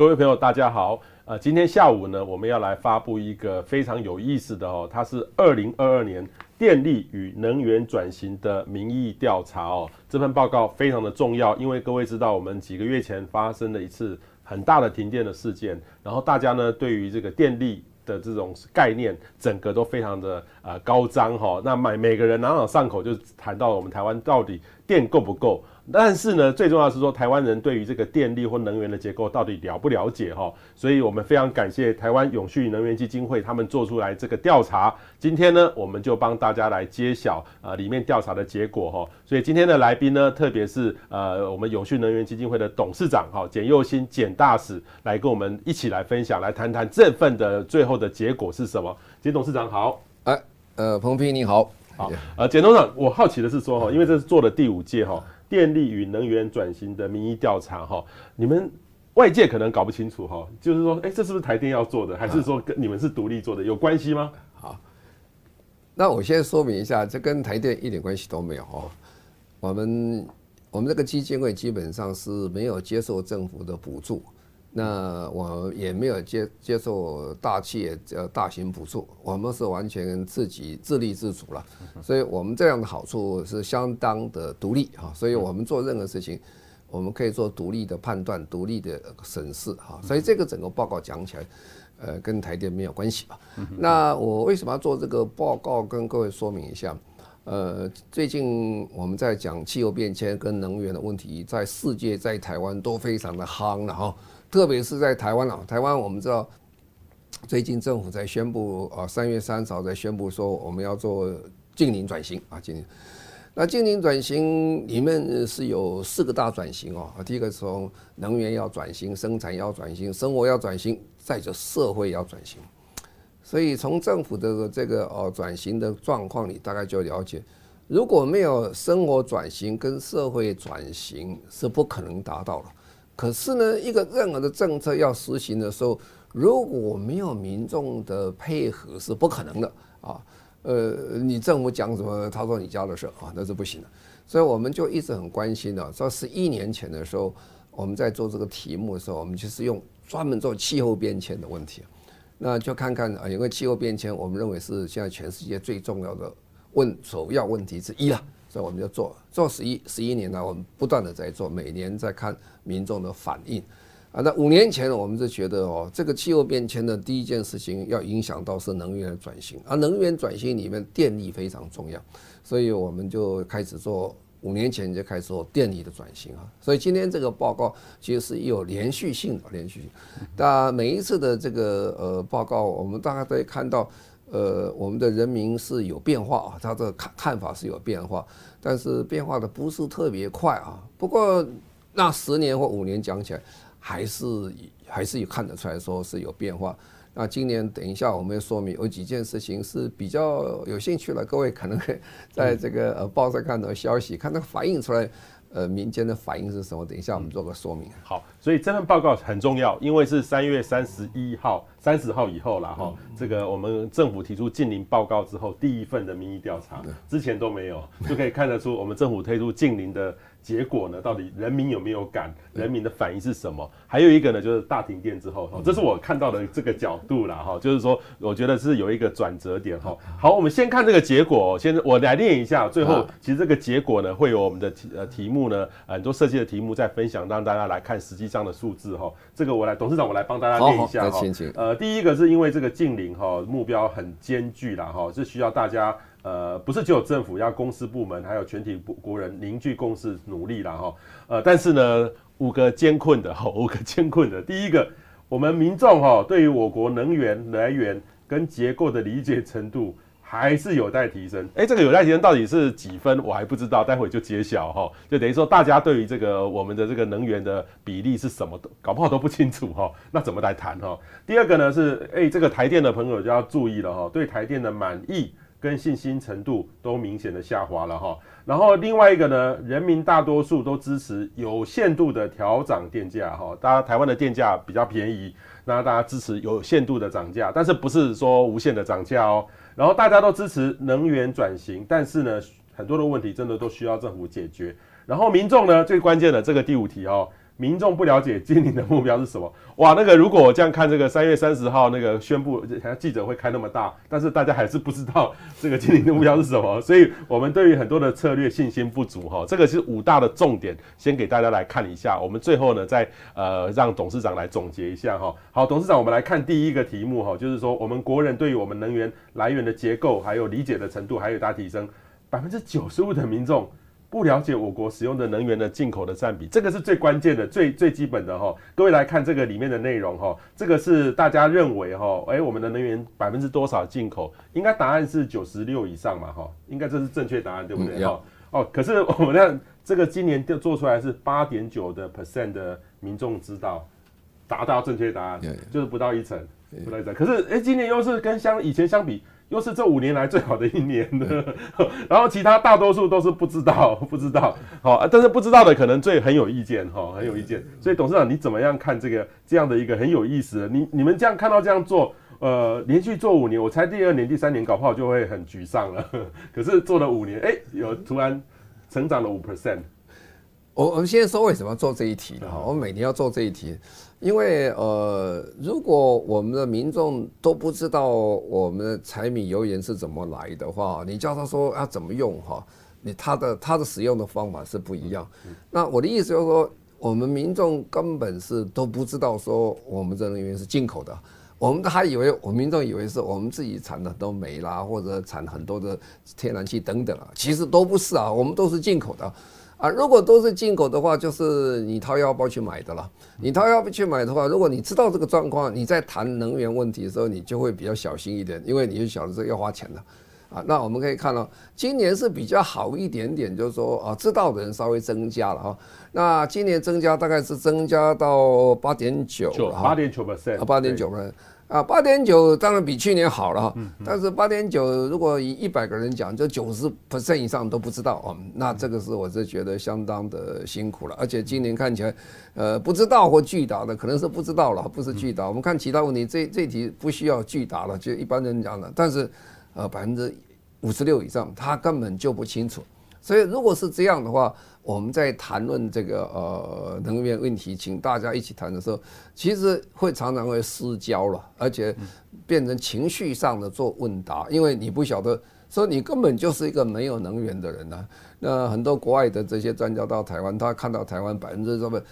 各位朋友，大家好。呃，今天下午呢，我们要来发布一个非常有意思的哦，它是二零二二年电力与能源转型的民意调查哦。这份报告非常的重要，因为各位知道，我们几个月前发生了一次很大的停电的事件，然后大家呢对于这个电力的这种概念，整个都非常的呃高涨哈。那每每个人朗朗上口就谈到我们台湾到底电够不够。但是呢，最重要的是说，台湾人对于这个电力或能源的结构到底了不了解哈？所以我们非常感谢台湾永续能源基金会他们做出来这个调查。今天呢，我们就帮大家来揭晓呃里面调查的结果哈。所以今天的来宾呢，特别是呃我们永续能源基金会的董事长哈简佑新简大使来跟我们一起来分享，来谈谈这份的最后的结果是什么。简董事长好，哎呃彭平你好，好呃简董事长，我好奇的是说哈，因为这是做了第五届哈。电力与能源转型的民意调查，哈，你们外界可能搞不清楚，哈，就是说，哎，这是不是台电要做的，还是说跟你们是独立做的，有关系吗？好，那我先说明一下，这跟台电一点关系都没有，哈。我们我们这个基金会基本上是没有接受政府的补助。那我也没有接接受大企业呃大型补助，我们是完全自己自立自主了，所以我们这样的好处是相当的独立哈，所以我们做任何事情，我们可以做独立的判断、独立的审视哈，所以这个整个报告讲起来，呃，跟台电没有关系吧？那我为什么要做这个报告？跟各位说明一下，呃，最近我们在讲气候变迁跟能源的问题，在世界在台湾都非常的夯了哈。特别是在台湾啊，台湾我们知道，最近政府在宣布啊，三月三十号在宣布说我们要做净零转型啊，净零。那净零转型里面是有四个大转型哦，第一个从能源要转型，生产要转型，生活要转型，再就社会要转型。所以从政府的这个哦转型的状况里，大概就了解，如果没有生活转型跟社会转型，是不可能达到的。可是呢，一个任何的政策要实行的时候，如果没有民众的配合是不可能的啊。呃，你政府讲什么，他说你家的事啊，那是不行的。所以我们就一直很关心的。说十一年前的时候，我们在做这个题目的时候，我们就是用专门做气候变迁的问题。那就看看啊，因为气候变迁，我们认为是现在全世界最重要的问首要问题之一了。所以我们就做做十一十一年了，我们不断的在做，每年在看民众的反应啊。那五年前我们就觉得哦，这个气候变迁的第一件事情要影响到是能源的转型，而能源转型里面电力非常重要，所以我们就开始做，五年前就开始做电力的转型啊。所以今天这个报告其实是有连续性的，连续性。那每一次的这个呃报告，我们大概都会看到。呃，我们的人民是有变化啊，他的看看法是有变化，但是变化的不是特别快啊。不过那十年或五年讲起来，还是还是有看得出来说是有变化。那今年等一下我们要说明有几件事情是比较有兴趣的，各位可能可以在这个呃报上看到消息，看它反映出来。呃，民间的反应是什么？等一下我们做个说明。好，所以这份报告很重要，因为是三月三十一号、三十号以后了哈。这个我们政府提出禁令报告之后，第一份的民意调查，之前都没有，就可以看得出我们政府推出禁令的。结果呢？到底人民有没有感？人民的反应是什么？还有一个呢，就是大停电之后，这是我看到的这个角度啦，哈，就是说，我觉得是有一个转折点，哈。好，我们先看这个结果，先我来念一下。最后，其实这个结果呢，会有我们的题呃题目呢，很多设计的题目在分享，让大家来看实际上的数字，哈。这个我来，董事长我来帮大家念一下，哈。呃，第一个是因为这个近邻哈目标很艰巨啦，哈，是需要大家。呃，不是只有政府，要公司部门，还有全体国人凝聚共识，努力了哈。呃，但是呢，五个艰困的哈，五个艰困的。第一个，我们民众哈，对于我国能源来源跟结构的理解程度还是有待提升。哎，这个有待提升到底是几分，我还不知道，待会就揭晓哈。就等于说，大家对于这个我们的这个能源的比例是什么，搞不好都不清楚哈。那怎么来谈哈？第二个呢是，哎，这个台电的朋友就要注意了哈，对台电的满意。跟信心程度都明显的下滑了哈，然后另外一个呢，人民大多数都支持有限度的调涨电价哈，大家台湾的电价比较便宜，那大家支持有限度的涨价，但是不是说无限的涨价哦，然后大家都支持能源转型，但是呢，很多的问题真的都需要政府解决，然后民众呢最关键的这个第五题哦。民众不了解今年的目标是什么？哇，那个如果我这样看这个三月三十号那个宣布，好像记者会开那么大，但是大家还是不知道这个今年的目标是什么，所以我们对于很多的策略信心不足哈。这个是五大的重点，先给大家来看一下。我们最后呢，再呃让董事长来总结一下哈。好，董事长，我们来看第一个题目哈，就是说我们国人对于我们能源来源的结构还有理解的程度还有大提升，百分之九十五的民众。不了解我国使用的能源的进口的占比，这个是最关键的、最最基本的哈。各位来看这个里面的内容哈，这个是大家认为哈，哎，我们的能源百分之多少进口？应该答案是九十六以上嘛哈，应该这是正确答案对不对？哈、嗯、哦，可是我们看这个今年就做出来是八点九的 percent 的民众知道达到正确答案，就是不到一成，不到一成。可是哎，今年又是跟相以前相比。又是这五年来最好的一年的，然后其他大多数都是不知道，不知道，好，但是不知道的可能最很有意见，哈，很有意见。所以董事长你怎么样看这个这样的一个很有意思的？你你们这样看到这样做，呃，连续做五年，我猜第二年、第三年搞不好就会很沮丧了。可是做了五年，哎，有突然成长了五 percent。我我们现在说为什么要做这一题哈，我们每年要做这一题。因为呃，如果我们的民众都不知道我们的柴米油盐是怎么来的话，你叫他说要怎么用哈，你他的他的使用的方法是不一样。那我的意思就是说，我们民众根本是都不知道说我们这能源是进口的，我们还以为我们民众以为是我们自己产的都煤啦，或者产很多的天然气等等啊，其实都不是啊，我们都是进口的。啊，如果都是进口的话，就是你掏腰包去买的了。你掏腰包去买的话，如果你知道这个状况，你在谈能源问题的时候，你就会比较小心一点，因为你就晓得这要花钱的。啊，那我们可以看到，今年是比较好一点点，就是说啊，知道的人稍微增加了哈。那今年增加大概是增加到八点九，八点九 percent，八点九 percent。啊，八点九当然比去年好了哈，但是八点九如果以一百个人讲，就九十 percent 以上都不知道哦，那这个是我是觉得相当的辛苦了，而且今年看起来，呃，不知道或拒答的可能是不知道了，不是拒答。我们看其他问题，这这题不需要拒答了，就一般人讲的，但是呃百分之五十六以上他根本就不清楚，所以如果是这样的话。我们在谈论这个呃能源问题，请大家一起谈的时候，其实会常常会失焦了，而且变成情绪上的做问答，因为你不晓得说你根本就是一个没有能源的人呢、那很多国外的这些专家到台湾，他看到台湾百分之什么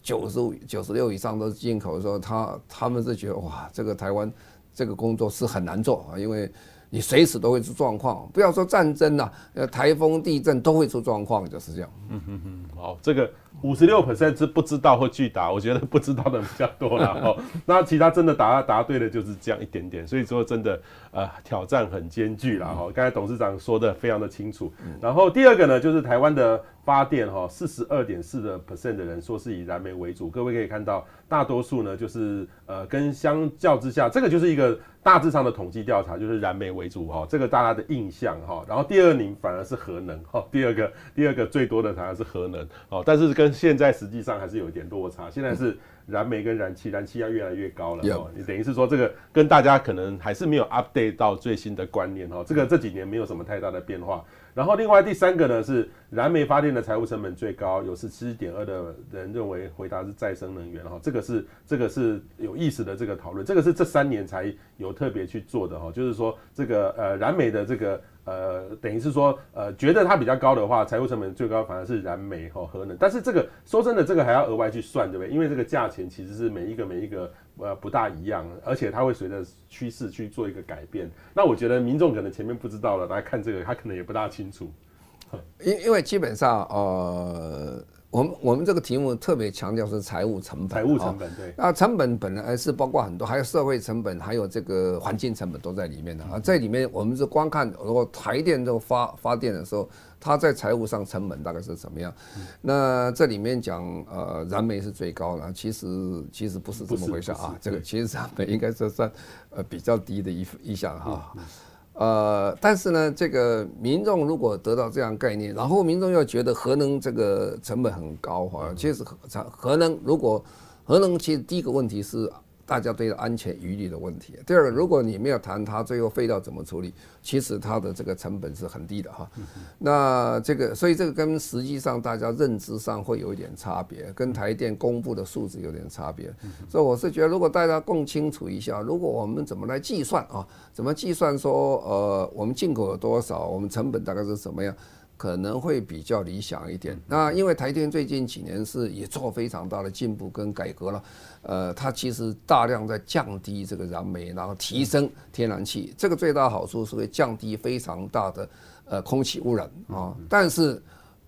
九十五、九十六以上都是进口的时候，他他们是觉得哇，这个台湾这个工作是很难做啊，因为。你随时都会出状况，不要说战争呐，呃，台风、地震都会出状况，就是这样。嗯嗯嗯，好，这个五十六 percent 是不知道或拒答，我觉得不知道的比较多了哦。那其他真的答答对的，就是这样一点点。所以说真的，呃，挑战很艰巨了哈。刚才董事长说的非常的清楚。然后第二个呢，就是台湾的发电哈，四十二点四的 percent 的人说是以燃煤为主。各位可以看到，大多数呢就是呃，跟相较之下，这个就是一个。大致上的统计调查就是燃煤为主哈，这个大家的印象哈，然后第二名反而是核能哈，第二个第二个最多的反而是核能哦，但是跟现在实际上还是有一点落差，现在是燃煤跟燃气，燃气要越来越高了哦，你等于是说这个跟大家可能还是没有 update 到最新的观念哈，这个这几年没有什么太大的变化。然后另外第三个呢是燃煤发电的财务成本最高，有十七点二的人认为回答是再生能源哈，这个是这个是有意思的这个讨论，这个是这三年才有特别去做的哈，就是说这个呃燃煤的这个。呃，等于是说，呃，觉得它比较高的话，财务成本最高反而是燃煤和核能。但是这个说真的，这个还要额外去算，对不对？因为这个价钱其实是每一个每一个呃不大一样，而且它会随着趋势去做一个改变。那我觉得民众可能前面不知道了，来看这个，他可能也不大清楚。因因为基本上呃。我们我们这个题目特别强调是财务成本，财务成本对。那成本本来是包括很多，还有社会成本，还有这个环境成本都在里面的啊。在里面，我们是光看如果台电这个发发电的时候，它在财务上成本大概是怎么样？那这里面讲呃燃煤是最高的，其实其实不是这么回事啊。这个其实燃煤应该是算呃比较低的一一项哈。呃，但是呢，这个民众如果得到这样概念，然后民众又觉得核能这个成本很高哈，其实核核能如果核能其实第一个问题是大家对安全疑虑的问题。第二个，如果你没有谈它最后废料怎么处理，其实它的这个成本是很低的哈。那这个，所以这个跟实际上大家认知上会有一点差别，跟台电公布的数字有点差别。所以我是觉得，如果大家更清楚一下，如果我们怎么来计算啊？怎么计算说呃，我们进口有多少，我们成本大概是什么样？可能会比较理想一点。那因为台电最近几年是也做非常大的进步跟改革了，呃，它其实大量在降低这个燃煤，然后提升天然气。这个最大好处是会降低非常大的呃空气污染啊，但是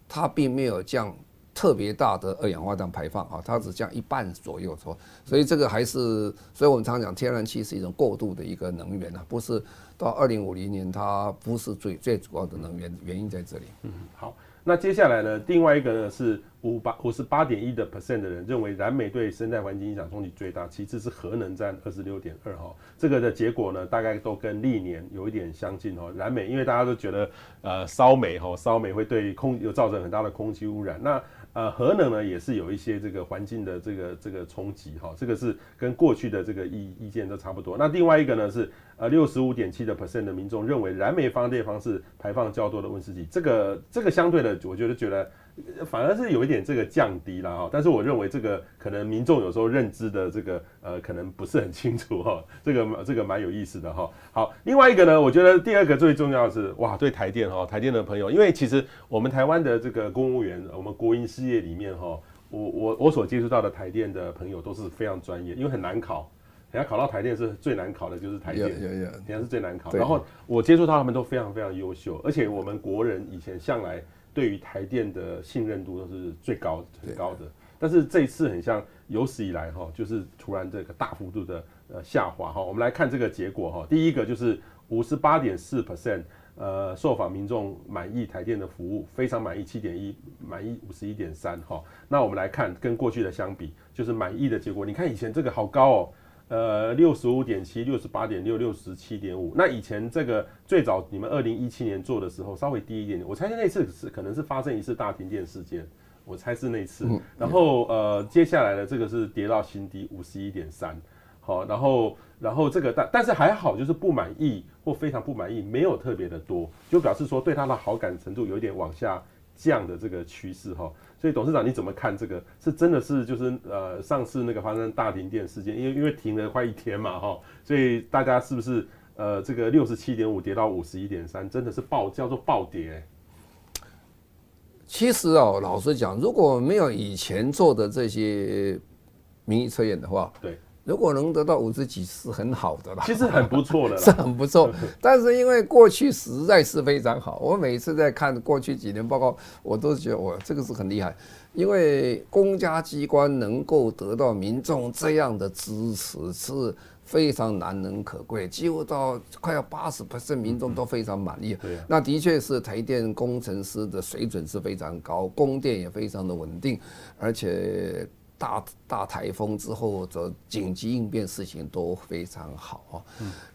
它并没有降特别大的二氧化碳排放啊，它只降一半左右，说，所以这个还是，所以我们常讲天然气是一种过渡的一个能源啊，不是。到二零五零年，它不是最最主要的能源，原因在这里。嗯，好，那接下来呢？另外一个呢是五八五十八点一的 percent 的人认为燃煤对生态环境影响冲击最大，其次是核能占二十六点二哈。这个的结果呢，大概都跟历年有一点相近哦。燃煤因为大家都觉得呃烧煤哈烧煤会对空有造成很大的空气污染，那。呃，核能呢也是有一些这个环境的这个这个冲击哈，这个是跟过去的这个意意见都差不多。那另外一个呢是呃六十五点七的 percent 的民众认为燃煤发电方式排放较多的温室气，这个这个相对的，我觉得觉得。反而是有一点这个降低了哈，但是我认为这个可能民众有时候认知的这个呃可能不是很清楚哈，这个这个蛮有意思的哈。好，另外一个呢，我觉得第二个最重要的是哇，对台电哈，台电的朋友，因为其实我们台湾的这个公务员，我们国营事业里面哈，我我我所接触到的台电的朋友都是非常专业，因为很难考，人家考到台电是最难考的，就是台电，人家是最难考。然后我接触到他们都非常非常优秀，而且我们国人以前向来。对于台电的信任度都是最高很高的，但是这一次很像有史以来哈，就是突然这个大幅度的呃下滑哈。我们来看这个结果哈，第一个就是五十八点四 percent，呃，受访民众满意台电的服务，非常满意七点一，满意五十一点三哈。那我们来看跟过去的相比，就是满意的结果，你看以前这个好高哦。呃，六十五点七，六十八点六，六十七点五。那以前这个最早你们二零一七年做的时候稍微低一点点，我猜那次是可能是发生一次大停电事件，我猜是那次。然后呃，接下来的这个是跌到新低五十一点三，好，然后然后这个但但是还好，就是不满意或非常不满意没有特别的多，就表示说对它的好感程度有一点往下降的这个趋势哈。所以董事长你怎么看这个？是真的是就是呃上次那个发生大停电事件，因为因为停了快一天嘛哈，所以大家是不是呃这个六十七点五跌到五十一点三，真的是暴叫做暴跌、欸？其实哦，老实讲，如果没有以前做的这些民意测验的话，对。如果能得到五十几是很好的了，其实很不错的，是很不错。但是因为过去实在是非常好，我每次在看过去几年报告，我都觉得我这个是很厉害。因为公家机关能够得到民众这样的支持是非常难能可贵，几乎到快要 八十 percent 民众都非常满意。那的确是台电工程师的水准是非常高，供电也非常的稳定，而且。大大台风之后的紧急应变事情都非常好啊，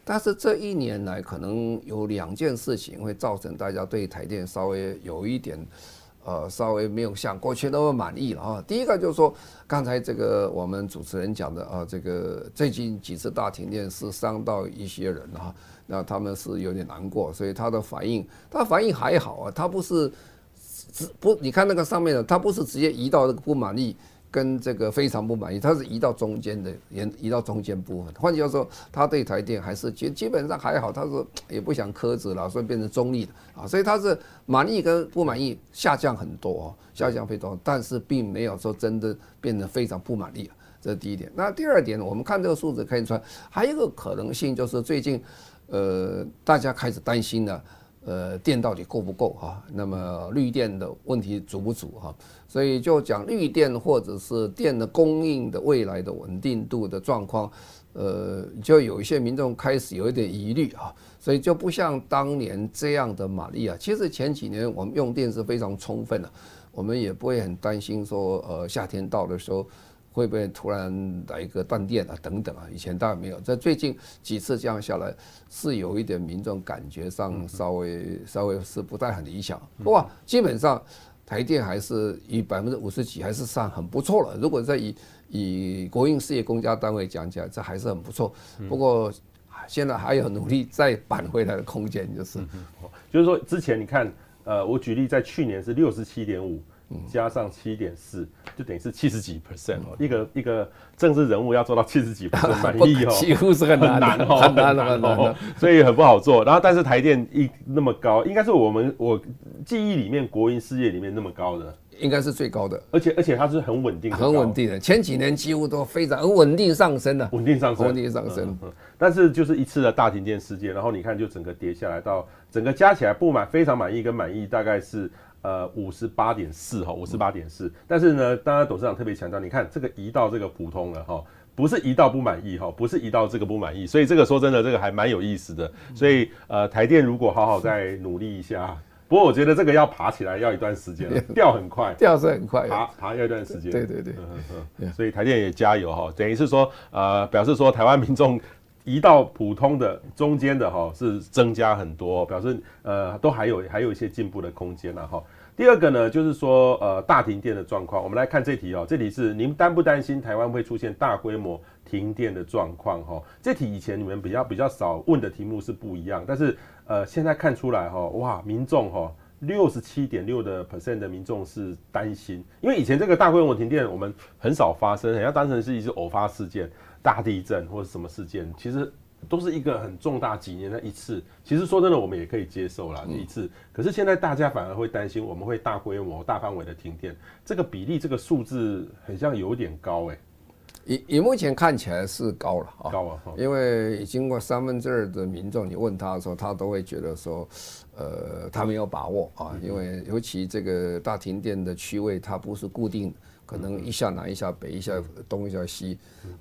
但是这一年来可能有两件事情会造成大家对台电稍微有一点，呃，稍微没有像过去那么满意了啊。第一个就是说，刚才这个我们主持人讲的啊，这个最近几次大停电是伤到一些人啊，那他们是有点难过，所以他的反应，他反应还好啊，他不是直不，你看那个上面的，他不是直接移到这个不满意。跟这个非常不满意，他是移到中间的，移移到中间部分。换句话说，他对台电还是基基本上还好，他是也不想苛责了，所以变成中立的啊。所以他是满意跟不满意下降很多，下降非常多，但是并没有说真的变得非常不满意。这是第一点。那第二点，我们看这个数字可以出来，还有一个可能性就是最近，呃，大家开始担心了。呃，电到底够不够哈？那么绿电的问题足不足哈？所以就讲绿电或者是电的供应的未来的稳定度的状况，呃，就有一些民众开始有一点疑虑啊，所以就不像当年这样的满意啊。其实前几年我们用电是非常充分的，我们也不会很担心说，呃，夏天到的时候。会不会突然来一个断电啊？等等啊，以前当然没有。在最近几次这样下来，是有一点民众感觉上稍微稍微是不太很理想。不过基本上台电还是以百分之五十几还是算很不错了。如果再以以国营事业公家单位讲起来，这还是很不错。不过现在还有努力再扳回来的空间，就是，就是说之前你看，呃，我举例在去年是六十七点五。加上七点四，就等于是七十几 percent 哦。一个一个政治人物要做到七十几 percent 满意哦，几乎是很难很难哦，很难很难，所以很不好做。然后，但是台电一那么高，应该是我们我记忆里面国营事业里面那么高的，应该是最高的。而且而且它是很稳定，很稳定的。前几年几乎都非常很稳定上升的，稳定上升，稳定上升。嗯但是就是一次的大停电事件，然后你看就整个跌下来到整个加起来不满非常满意跟满意大概是。呃，五十八点四哈，五十八点四。但是呢，当然董事长特别强调，你看这个移到这个普通了哈，不是移到不满意哈，不是移到这个不满意。所以这个说真的，这个还蛮有意思的。所以呃，台电如果好好再努力一下，不过我觉得这个要爬起来要一段时间，掉很快，掉是很快，爬爬要一段时间。对对对，嗯嗯。所以台电也加油哈，等于是说呃，表示说台湾民众。移到普通的中间的哈是增加很多，表示呃都还有还有一些进步的空间了哈。第二个呢就是说呃大停电的状况，我们来看这题哦，这题是您担不担心台湾会出现大规模停电的状况哈？这题以前你们比较比较少问的题目是不一样，但是呃现在看出来哈哇民众哈六十七点六的 percent 的民众是担心，因为以前这个大规模停电我们很少发生，很像当成是一次偶发事件。大地震或者什么事件，其实都是一个很重大几年的一次。其实说真的，我们也可以接受啦，一次。可是现在大家反而会担心，我们会大规模、大范围的停电，这个比例、这个数字很像有点高哎。以以目前看起来是高了啊，高啊。因为经过三分之二的民众，你问他的时候，他都会觉得说，呃，他没有把握啊，因为尤其这个大停电的区位，它不是固定。可能一下南一下北，一下东一下西，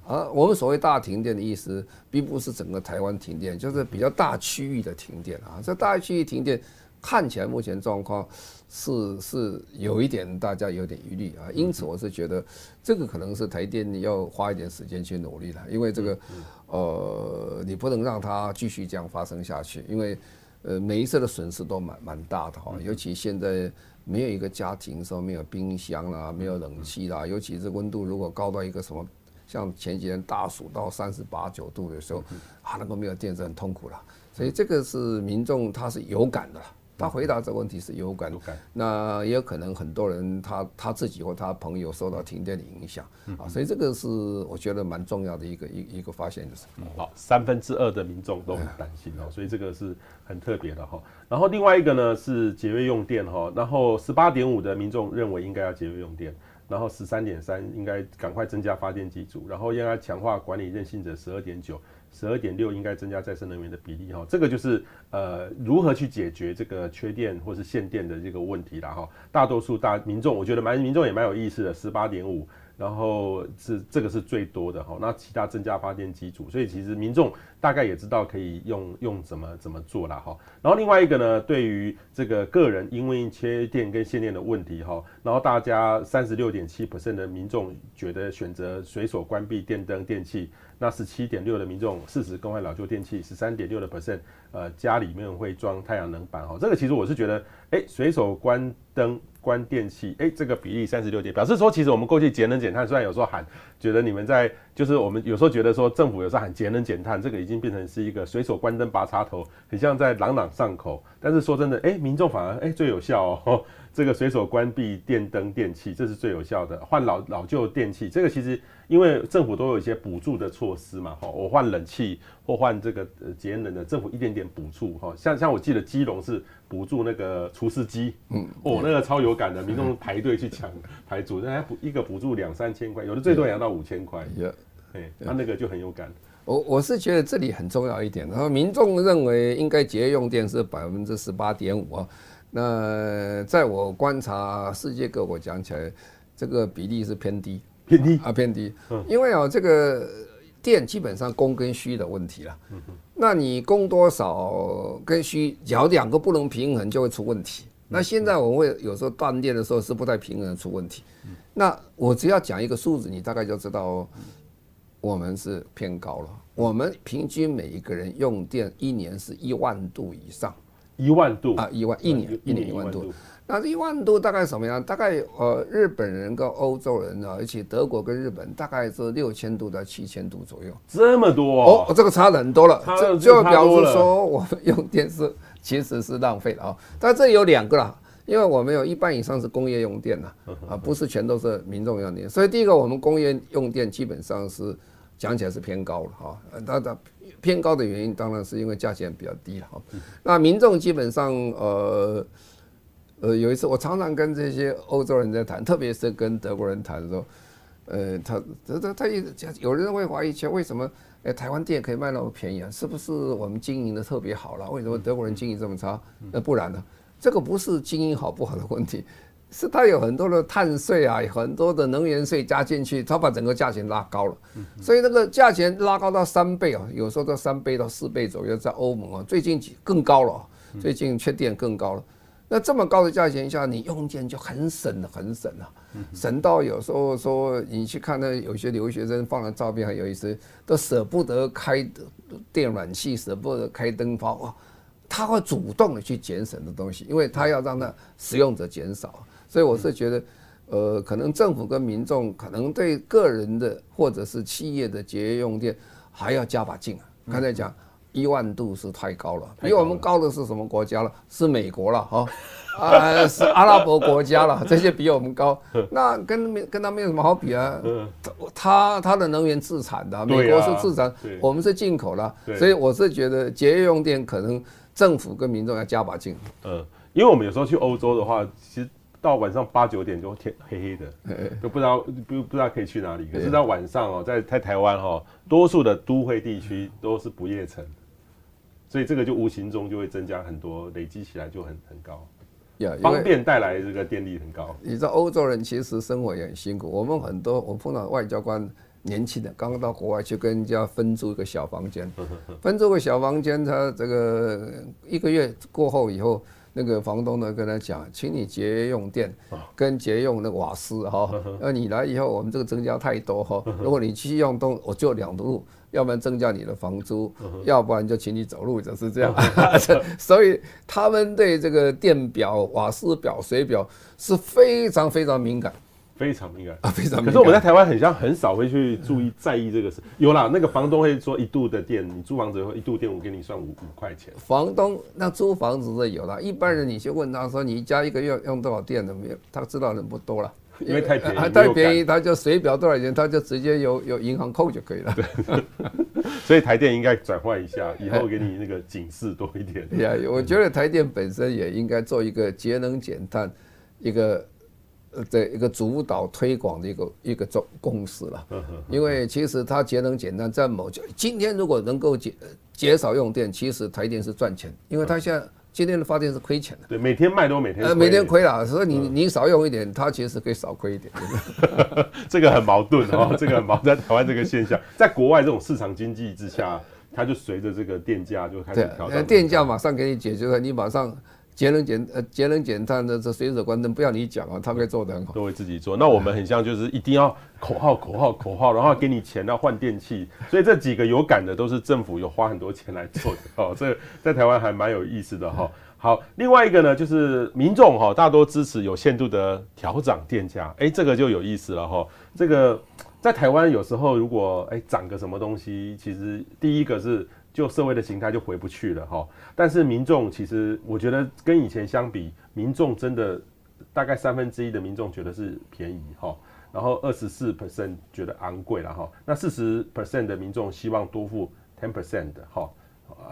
啊，我们所谓大停电的意思，并不是整个台湾停电，就是比较大区域的停电啊。这大区域停电看起来目前状况是是有一点大家有点疑虑啊，因此我是觉得这个可能是台电要花一点时间去努力了，因为这个呃，你不能让它继续这样发生下去，因为呃每一次的损失都蛮蛮大的哈，尤其现在。没有一个家庭说没有冰箱啦，没有冷气啦，尤其是温度如果高到一个什么，像前几天大暑到三十八九度的时候，啊，那个没有电是很痛苦了。所以这个是民众他是有感的。他回答这个问题是有感，那也有可能很多人他他自己或他朋友受到停电的影响。啊，所以这个是我觉得蛮重要的一个一一个发现就是，好，三分之二的民众都很担心哦，所以这个是很特别的哈。然后另外一个呢是节约用电哈，然后十八点五的民众认为应该要节约用电，然后十三点三应该赶快增加发电机组，然后应该强化管理韧性者十二点九。十二点六应该增加再生能源的比例哈，这个就是呃如何去解决这个缺电或是限电的这个问题啦哈。大多数大民众，我觉得蛮民众也蛮有意思的，十八点五。然后是这个是最多的哈，那其他增加发电机组，所以其实民众大概也知道可以用用怎么怎么做了哈。然后另外一个呢，对于这个个人因为缺电跟限电的问题哈，然后大家三十六点七 percent 的民众觉得选择随手关闭电灯电器，那十七点六的民众适时更换老旧电器，十三点六的 percent 呃家里面会装太阳能板哈。这个其实我是觉得，哎，随手关灯。关电器，哎，这个比例三十六点，表示说其实我们过去节能减碳，虽然有时候喊，觉得你们在，就是我们有时候觉得说政府有时候喊节能减碳，这个已经变成是一个随手关灯拔插头，很像在朗朗上口。但是说真的，哎，民众反而哎最有效哦，这个随手关闭电灯电器，这是最有效的。换老老旧电器，这个其实因为政府都有一些补助的措施嘛，哈，我换冷气或换这个呃节能的，政府一点点补助，哈，像像我记得基隆是。补助那个除湿机，嗯，哦，那个超有感的，民众排队去抢排补，那还补一个补助两三千块，有的最多也要到五千块，对，他那个就很有感。我我是觉得这里很重要一点，然后民众认为应该节约用电是百分之十八点五啊，那在我观察世界各国讲起来，这个比例是偏低，偏低啊偏低，嗯，因为啊这个。电基本上供跟需的问题了，那你供多少跟需，只要两个不能平衡就会出问题。那现在我们会有时候断电的时候是不太平衡出问题。那我只要讲一个数字，你大概就知道我们是偏高了。我们平均每一个人用电一年是一万度以上，一万度啊，一万一年一年一万度。那一万度大概什么样？大概呃，日本人跟欧洲人呢，而且德国跟日本大概是六千度到七千度左右。这么多哦，哦，这个差很多了。差这就表示说我们用电是其实是浪费了啊。但这有两个啦，因为我们有一半以上是工业用电呐，啊，不是全都是民众用电。所以第一个，我们工业用电基本上是讲起来是偏高了哈。它的偏高的原因当然是因为价钱比较低了哈。那民众基本上呃。呃，有一次我常常跟这些欧洲人在谈，特别是跟德国人谈的时候，呃，他他他他一直有人会怀疑，其实为什么哎台湾店可以卖那么便宜啊？是不是我们经营的特别好了？为什么德国人经营这么差？那不然呢？这个不是经营好不好的问题，是它有很多的碳税啊，很多的能源税加进去，它把整个价钱拉高了，所以那个价钱拉高到三倍啊，有时候到三倍到四倍左右，在欧盟啊，最近更高了，最近缺电更高了。那这么高的价钱下，你用电就很省了，很省了，省到有时候说你去看那有些留学生放的照片很有意思，都舍不得开电暖气，舍不得开灯泡啊，他会主动的去节省的东西，因为他要让那使用者减少。所以我是觉得，呃，可能政府跟民众可能对个人的或者是企业的节约用电还要加把劲啊。刚才讲。一万度是太高了，比我们高的是什么国家了？是美国了哈，啊是阿拉伯国家了，这些比我们高，那跟跟他没有什么好比啊。他他的能源自产的，美国是自产，我们是进口了，所以我是觉得节约用电可能政府跟民众要加把劲。嗯，因为我们有时候去欧洲的话，其实到晚上八九点就天黑黑的，都不知道不不知道可以去哪里。可是到晚上哦，在在台湾哦，多数的都会地区都是不夜城。所以这个就无形中就会增加很多，累积起来就很很高，方便带来这个电力很高。你知道欧洲人其实生活也很辛苦，我们很多我碰到外交官年轻的，刚刚到国外去跟人家分租一个小房间，分租个小房间，他这个一个月过后以后。那个房东呢跟他讲，请你节约用电，跟节用那个瓦斯哈。那你来以后，我们这个增加太多哈。如果你继续用东，我就两路，要不然增加你的房租，要不然就请你走路，就是这样。所以他们对这个电表、瓦斯表、水表是非常非常敏感。非常敏感啊，非常敏感。可是我们在台湾很像很少会去注意在意这个事。有啦，那个房东会说一度的电，你租房子以后一度电，我给你算五五块钱。房东那租房子的有啦，一般人你去问他说你家一个月用多少电的，没有，他知道人不多了，因为太便宜，太便宜，他就水表多少钱，他就直接有有银行扣就可以了。对，所以台电应该转换一下，以后给你那个警示多一点。对 呀，我觉得台电本身也应该做一个节能减碳一个。呃，这一个主导推广的一个一个重公司了，因为其实它节能减碳在某就今天如果能够减减少用电，其实台电是赚钱，因为它现在今天的发电是亏钱的。对，每天卖都每天呃每天亏了，所以你你少用一点，它其实可以少亏一点。这个很矛盾哦，这个很矛盾，在台湾这个现象，在国外这种市场经济之下，它就随着这个电价就开始调整。电价马上给你解决了，你马上。节能减呃节能减碳的这随手关灯，不要你讲啊，他可以做得很好，都会自己做。那我们很像就是一定要口号口号口号，然后给你钱要换电器，所以这几个有感的都是政府有花很多钱来做的哦。这在台湾还蛮有意思的哈。好，另外一个呢就是民众哈大多支持有限度的调涨电价，哎，这个就有意思了哈。这个在台湾有时候如果哎涨个什么东西，其实第一个是。就社会的形态就回不去了哈，但是民众其实我觉得跟以前相比，民众真的大概三分之一的民众觉得是便宜哈，然后二十四 percent 觉得昂贵了哈，那四十 percent 的民众希望多付 ten percent 的哈，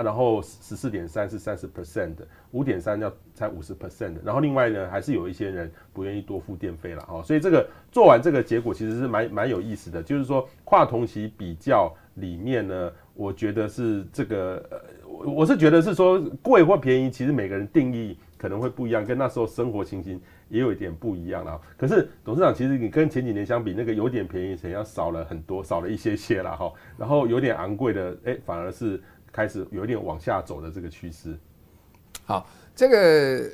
然后十四点三是三十 percent 的，五点三要才五十 percent 的，然后另外呢还是有一些人不愿意多付电费了哈，所以这个做完这个结果其实是蛮蛮有意思的，就是说跨同期比较里面呢。我觉得是这个，呃，我我是觉得是说贵或便宜，其实每个人定义可能会不一样，跟那时候生活情形也有一点不一样啦。可是董事长，其实你跟前几年相比，那个有点便宜，好像少了很多，少了一些些啦哈。然后有点昂贵的，哎，反而是开始有一点往下走的这个趋势。好，这个。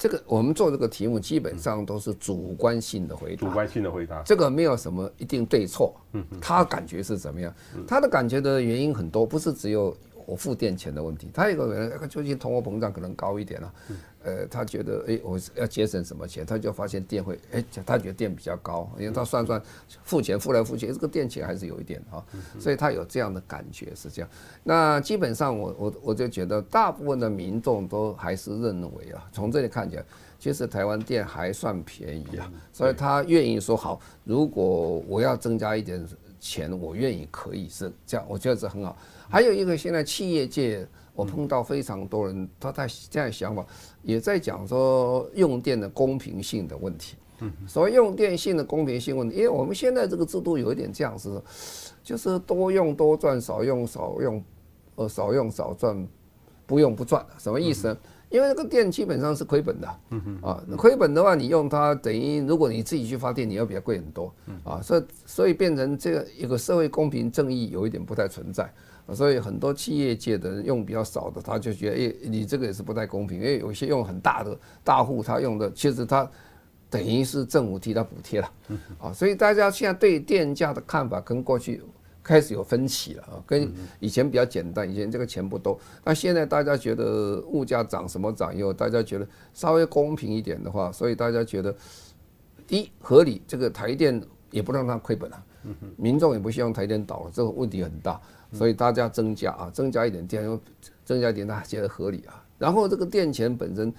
这个我们做这个题目基本上都是主观性的回答，主观性的回答，这个没有什么一定对错，嗯，他感觉是怎么样？他的感觉的原因很多，不是只有我付电钱的问题。他有个人最近通货膨胀可能高一点了，呃，他觉得哎，我要节省什么钱，他就发现电会哎，他觉得电比较高，因为他算算付钱付来付去，这个电钱还是有一点啊，所以他有这样的感觉是这样。那基本上我我我就觉得大部分的民众都还是认为啊，从这里看起来。其实台湾电还算便宜啊，所以他愿意说好，如果我要增加一点钱，我愿意可以是这样，我觉得这很好。还有一个，现在企业界我碰到非常多人，他在这样想法也在讲说用电的公平性的问题。所谓用电性的公平性问题，因为我们现在这个制度有一点这样子，就是多用多赚，少用少用，呃，少用少赚，不用不赚，什么意思呢？因为那个电基本上是亏本的，啊，亏本的话，你用它等于如果你自己去发电，你要比较贵很多，啊，所以所以变成这个一个社会公平正义有一点不太存在，所以很多企业界的人用比较少的，他就觉得，哎，你这个也是不太公平，因为有些用很大的大户，他用的其实他等于是政府替他补贴了，啊，所以大家现在对电价的看法跟过去。开始有分歧了啊，跟以前比较简单，以前这个钱不多，那现在大家觉得物价涨什么涨以后，大家觉得稍微公平一点的话，所以大家觉得一合理，这个台电也不让它亏本了，民众也不希望台电倒了，这个问题很大，所以大家增加啊，增加一点电，增加一点大家觉得合理啊，然后这个电钱本身。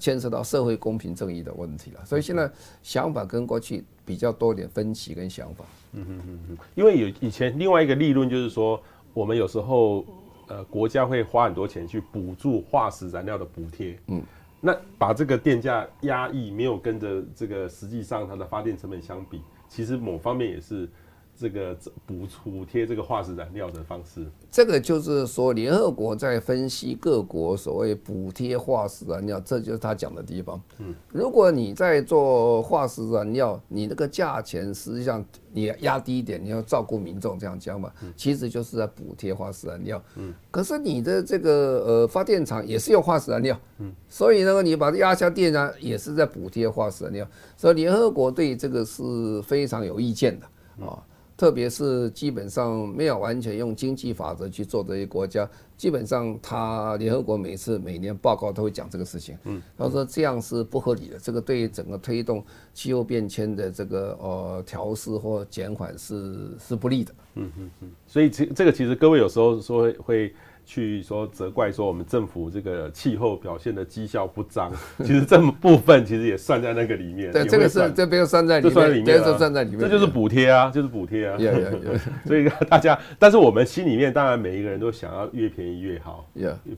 牵涉到社会公平正义的问题了，所以现在想法跟过去比较多点分歧跟想法。嗯嗯嗯嗯，因为有以前另外一个利润就是说，我们有时候呃国家会花很多钱去补助化石燃料的补贴，嗯，那把这个电价压抑，没有跟着这个实际上它的发电成本相比，其实某方面也是。这个补补贴这个化石燃料的方式，这个就是说联合国在分析各国所谓补贴化石燃料，这就是他讲的地方。嗯，如果你在做化石燃料，你那个价钱实际上你压低一点，你要照顾民众这样讲嘛，其实就是在补贴化石燃料。嗯，可是你的这个呃发电厂也是用化石燃料，嗯，所以呢，你把它压下电呢，也是在补贴化石燃料。所以联合国对这个是非常有意见的啊。特别是基本上没有完全用经济法则去做这些国家，基本上他联合国每次每年报告都会讲这个事情。嗯，他说这样是不合理的，这个对于整个推动气候变迁的这个呃调试或减缓是是不利的。嗯嗯嗯，所以其这个其实各位有时候说会。去说责怪说我们政府这个气候表现的绩效不彰，其实这部分其实也算在那个里面。对，这个是这边算在里面，算在里面，算在里面。这就是补贴啊，就是补贴啊。所以大家，但是我们心里面当然每一个人都想要越便宜越好，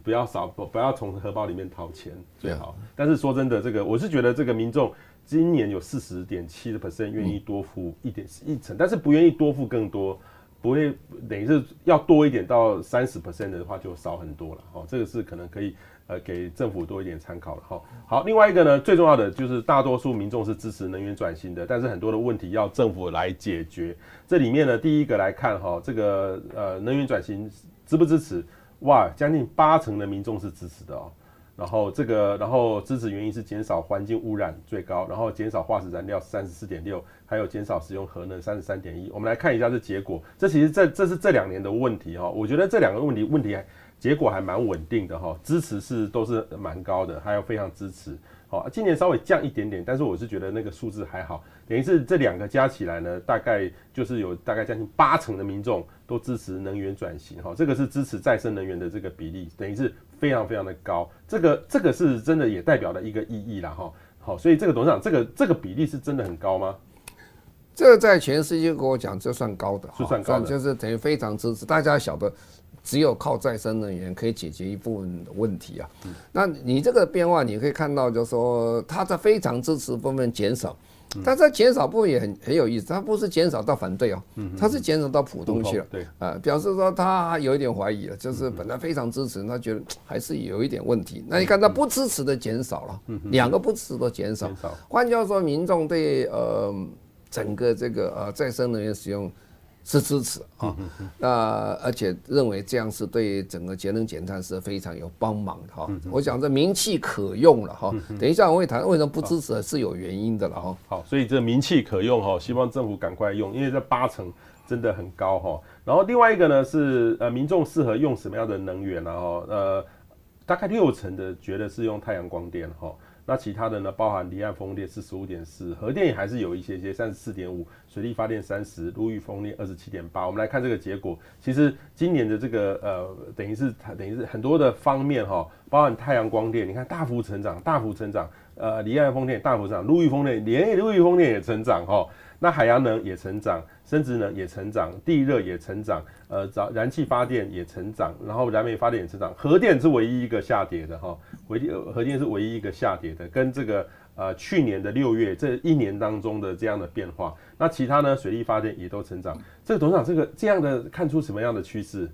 不要少不不要从荷包里面掏钱最好。但是说真的，这个我是觉得这个民众今年有四十点七的 percent 愿意多付一点一成，但是不愿意多付更多。不会，等于是要多一点到三十 percent 的话就少很多了哦，这个是可能可以呃给政府多一点参考了哈。好，另外一个呢，最重要的就是大多数民众是支持能源转型的，但是很多的问题要政府来解决。这里面呢，第一个来看哈，这个呃能源转型支不支持？哇，将近八成的民众是支持的哦。然后这个，然后支持原因是减少环境污染最高，然后减少化石燃料三十四点六，还有减少使用核能三十三点一。我们来看一下这结果，这其实这这是这两年的问题哈，我觉得这两个问题问题还结果还蛮稳定的哈，支持是都是蛮高的，还有非常支持。好，今年稍微降一点点，但是我是觉得那个数字还好，等于是这两个加起来呢，大概就是有大概将近八成的民众都支持能源转型，哈，这个是支持再生能源的这个比例，等于是非常非常的高，这个这个是真的也代表了一个意义啦，哈，好，所以这个董事长，这个这个比例是真的很高吗？这个在全世界跟我讲，这算高的，是算高的，就是等于非常支持，大家晓得。只有靠再生能源可以解决一部分的问题啊。那你这个变化，你可以看到，就是说它在非常支持部分减少，但在减少部分也很很有意思，它不是减少到反对哦，它是减少到普通去了。对啊，表示说他有一点怀疑了，就是本来非常支持，他觉得还是有一点问题。那你看他不支持的减少了，两个不支持都减少。换句话说，民众对呃整个这个呃再生能源使用。是支持啊，那而且认为这样是对整个节能减碳是非常有帮忙的哈。我想这名气可用了哈，等一下我会谈为什么不支持是有原因的了哈。好，所以这名气可用哈，希望政府赶快用，因为这八成真的很高哈。然后另外一个呢是呃民众适合用什么样的能源呢？哈，呃，大概六成的觉得是用太阳光电哈。那其他的呢，包含离岸风电四十五点四，核电也还是有一些些三十四点五，水力发电三十，陆域风电二十七点八。我们来看这个结果，其实今年的这个呃，等于是等于是很多的方面哈，包含太阳光电，你看大幅成长，大幅成长，呃，离岸风电大幅成长，陆域风电连陆域风电也成长哈。那海洋能也成长，生质能也成长，地热也成长，呃，燃燃气发电也成长，然后燃煤发电也成长，核电是唯一一个下跌的哈，唯核电是唯一一个下跌的，跟这个呃去年的六月这一年当中的这样的变化，那其他呢，水力发电也都成长，这个董事长这个这样的看出什么样的趋势？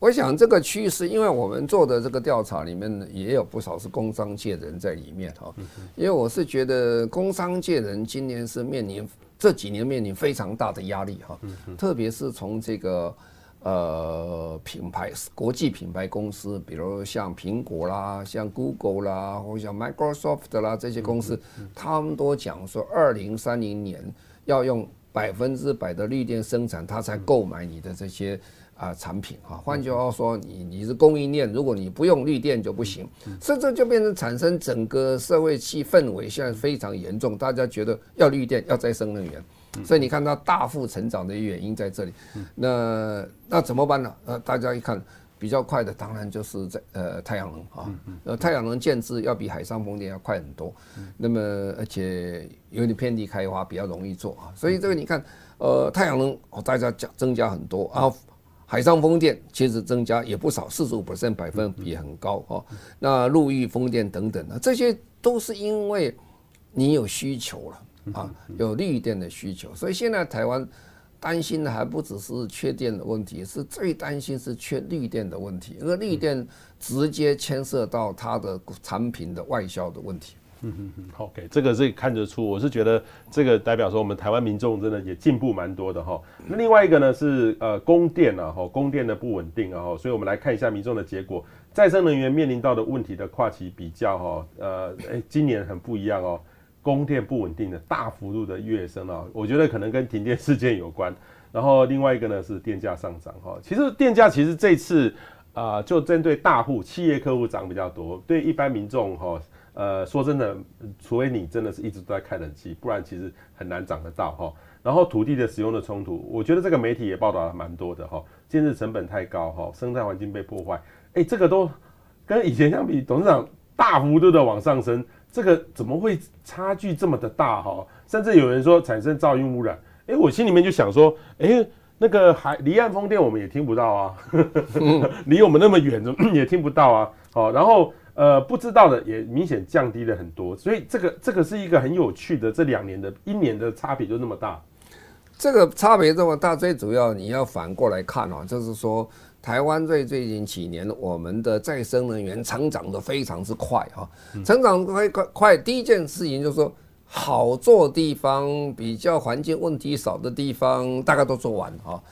我想这个趋势，因为我们做的这个调查里面也有不少是工商界人在里面哈，因为我是觉得工商界人今年是面临这几年面临非常大的压力哈，特别是从这个呃品牌国际品牌公司，比如像苹果啦、像 Google 啦，或像 Microsoft 啦这些公司，他们都讲说二零三零年要用百分之百的绿电生产，它才购买你的这些。啊，产品哈，换句话说，你你是供应链，如果你不用绿电就不行，甚至就变成产生整个社会气氛围现在非常严重，大家觉得要绿电，要再生能源，所以你看它大幅成长的原因在这里。那那怎么办呢？呃，大家一看比较快的，当然就是在呃太阳能啊，呃太阳能建制要比海上风电要快很多，那么而且有点遍地开花，比较容易做啊，所以这个你看，呃太阳能哦大家加增加很多啊。海上风电其实增加也不少，四十五%百分比很高哦。那陆域风电等等啊，这些都是因为你有需求了啊，有绿电的需求。所以现在台湾担心的还不只是缺电的问题，是最担心是缺绿电的问题，因为绿电直接牵涉到它的产品的外销的问题。嗯嗯嗯，OK，这个是看得出，我是觉得这个代表说我们台湾民众真的也进步蛮多的哈。那另外一个呢是呃供电啊哈，供电的不稳定啊哈，所以我们来看一下民众的结果，再生能源面临到的问题的跨期比较哈，呃诶，今年很不一样哦，供电不稳定的大幅度的跃升啊，我觉得可能跟停电事件有关。然后另外一个呢是电价上涨哈，其实电价其实这次啊就针对大户企业客户涨比较多，对一般民众哈。呃，说真的，除非你真的是一直都在开冷气，不然其实很难涨得到哈。然后土地的使用的冲突，我觉得这个媒体也报道了蛮多的哈。建设成本太高哈，生态环境被破坏，哎，这个都跟以前相比，董事长大幅度的往上升，这个怎么会差距这么的大哈？甚至有人说产生噪音污染，哎，我心里面就想说，哎，那个海离岸风电我们也听不到啊，离我们那么远，也听不到啊。好，然后。呃，不知道的也明显降低了很多，所以这个这个是一个很有趣的，这两年的一年的差别就那么大。这个差别这么大，最主要你要反过来看哦，就是说台湾在最近几年，我们的再生能源成长的非常之快哈，成长快快快。第一件事情就是说，好做地方，比较环境问题少的地方，大概都做完哈。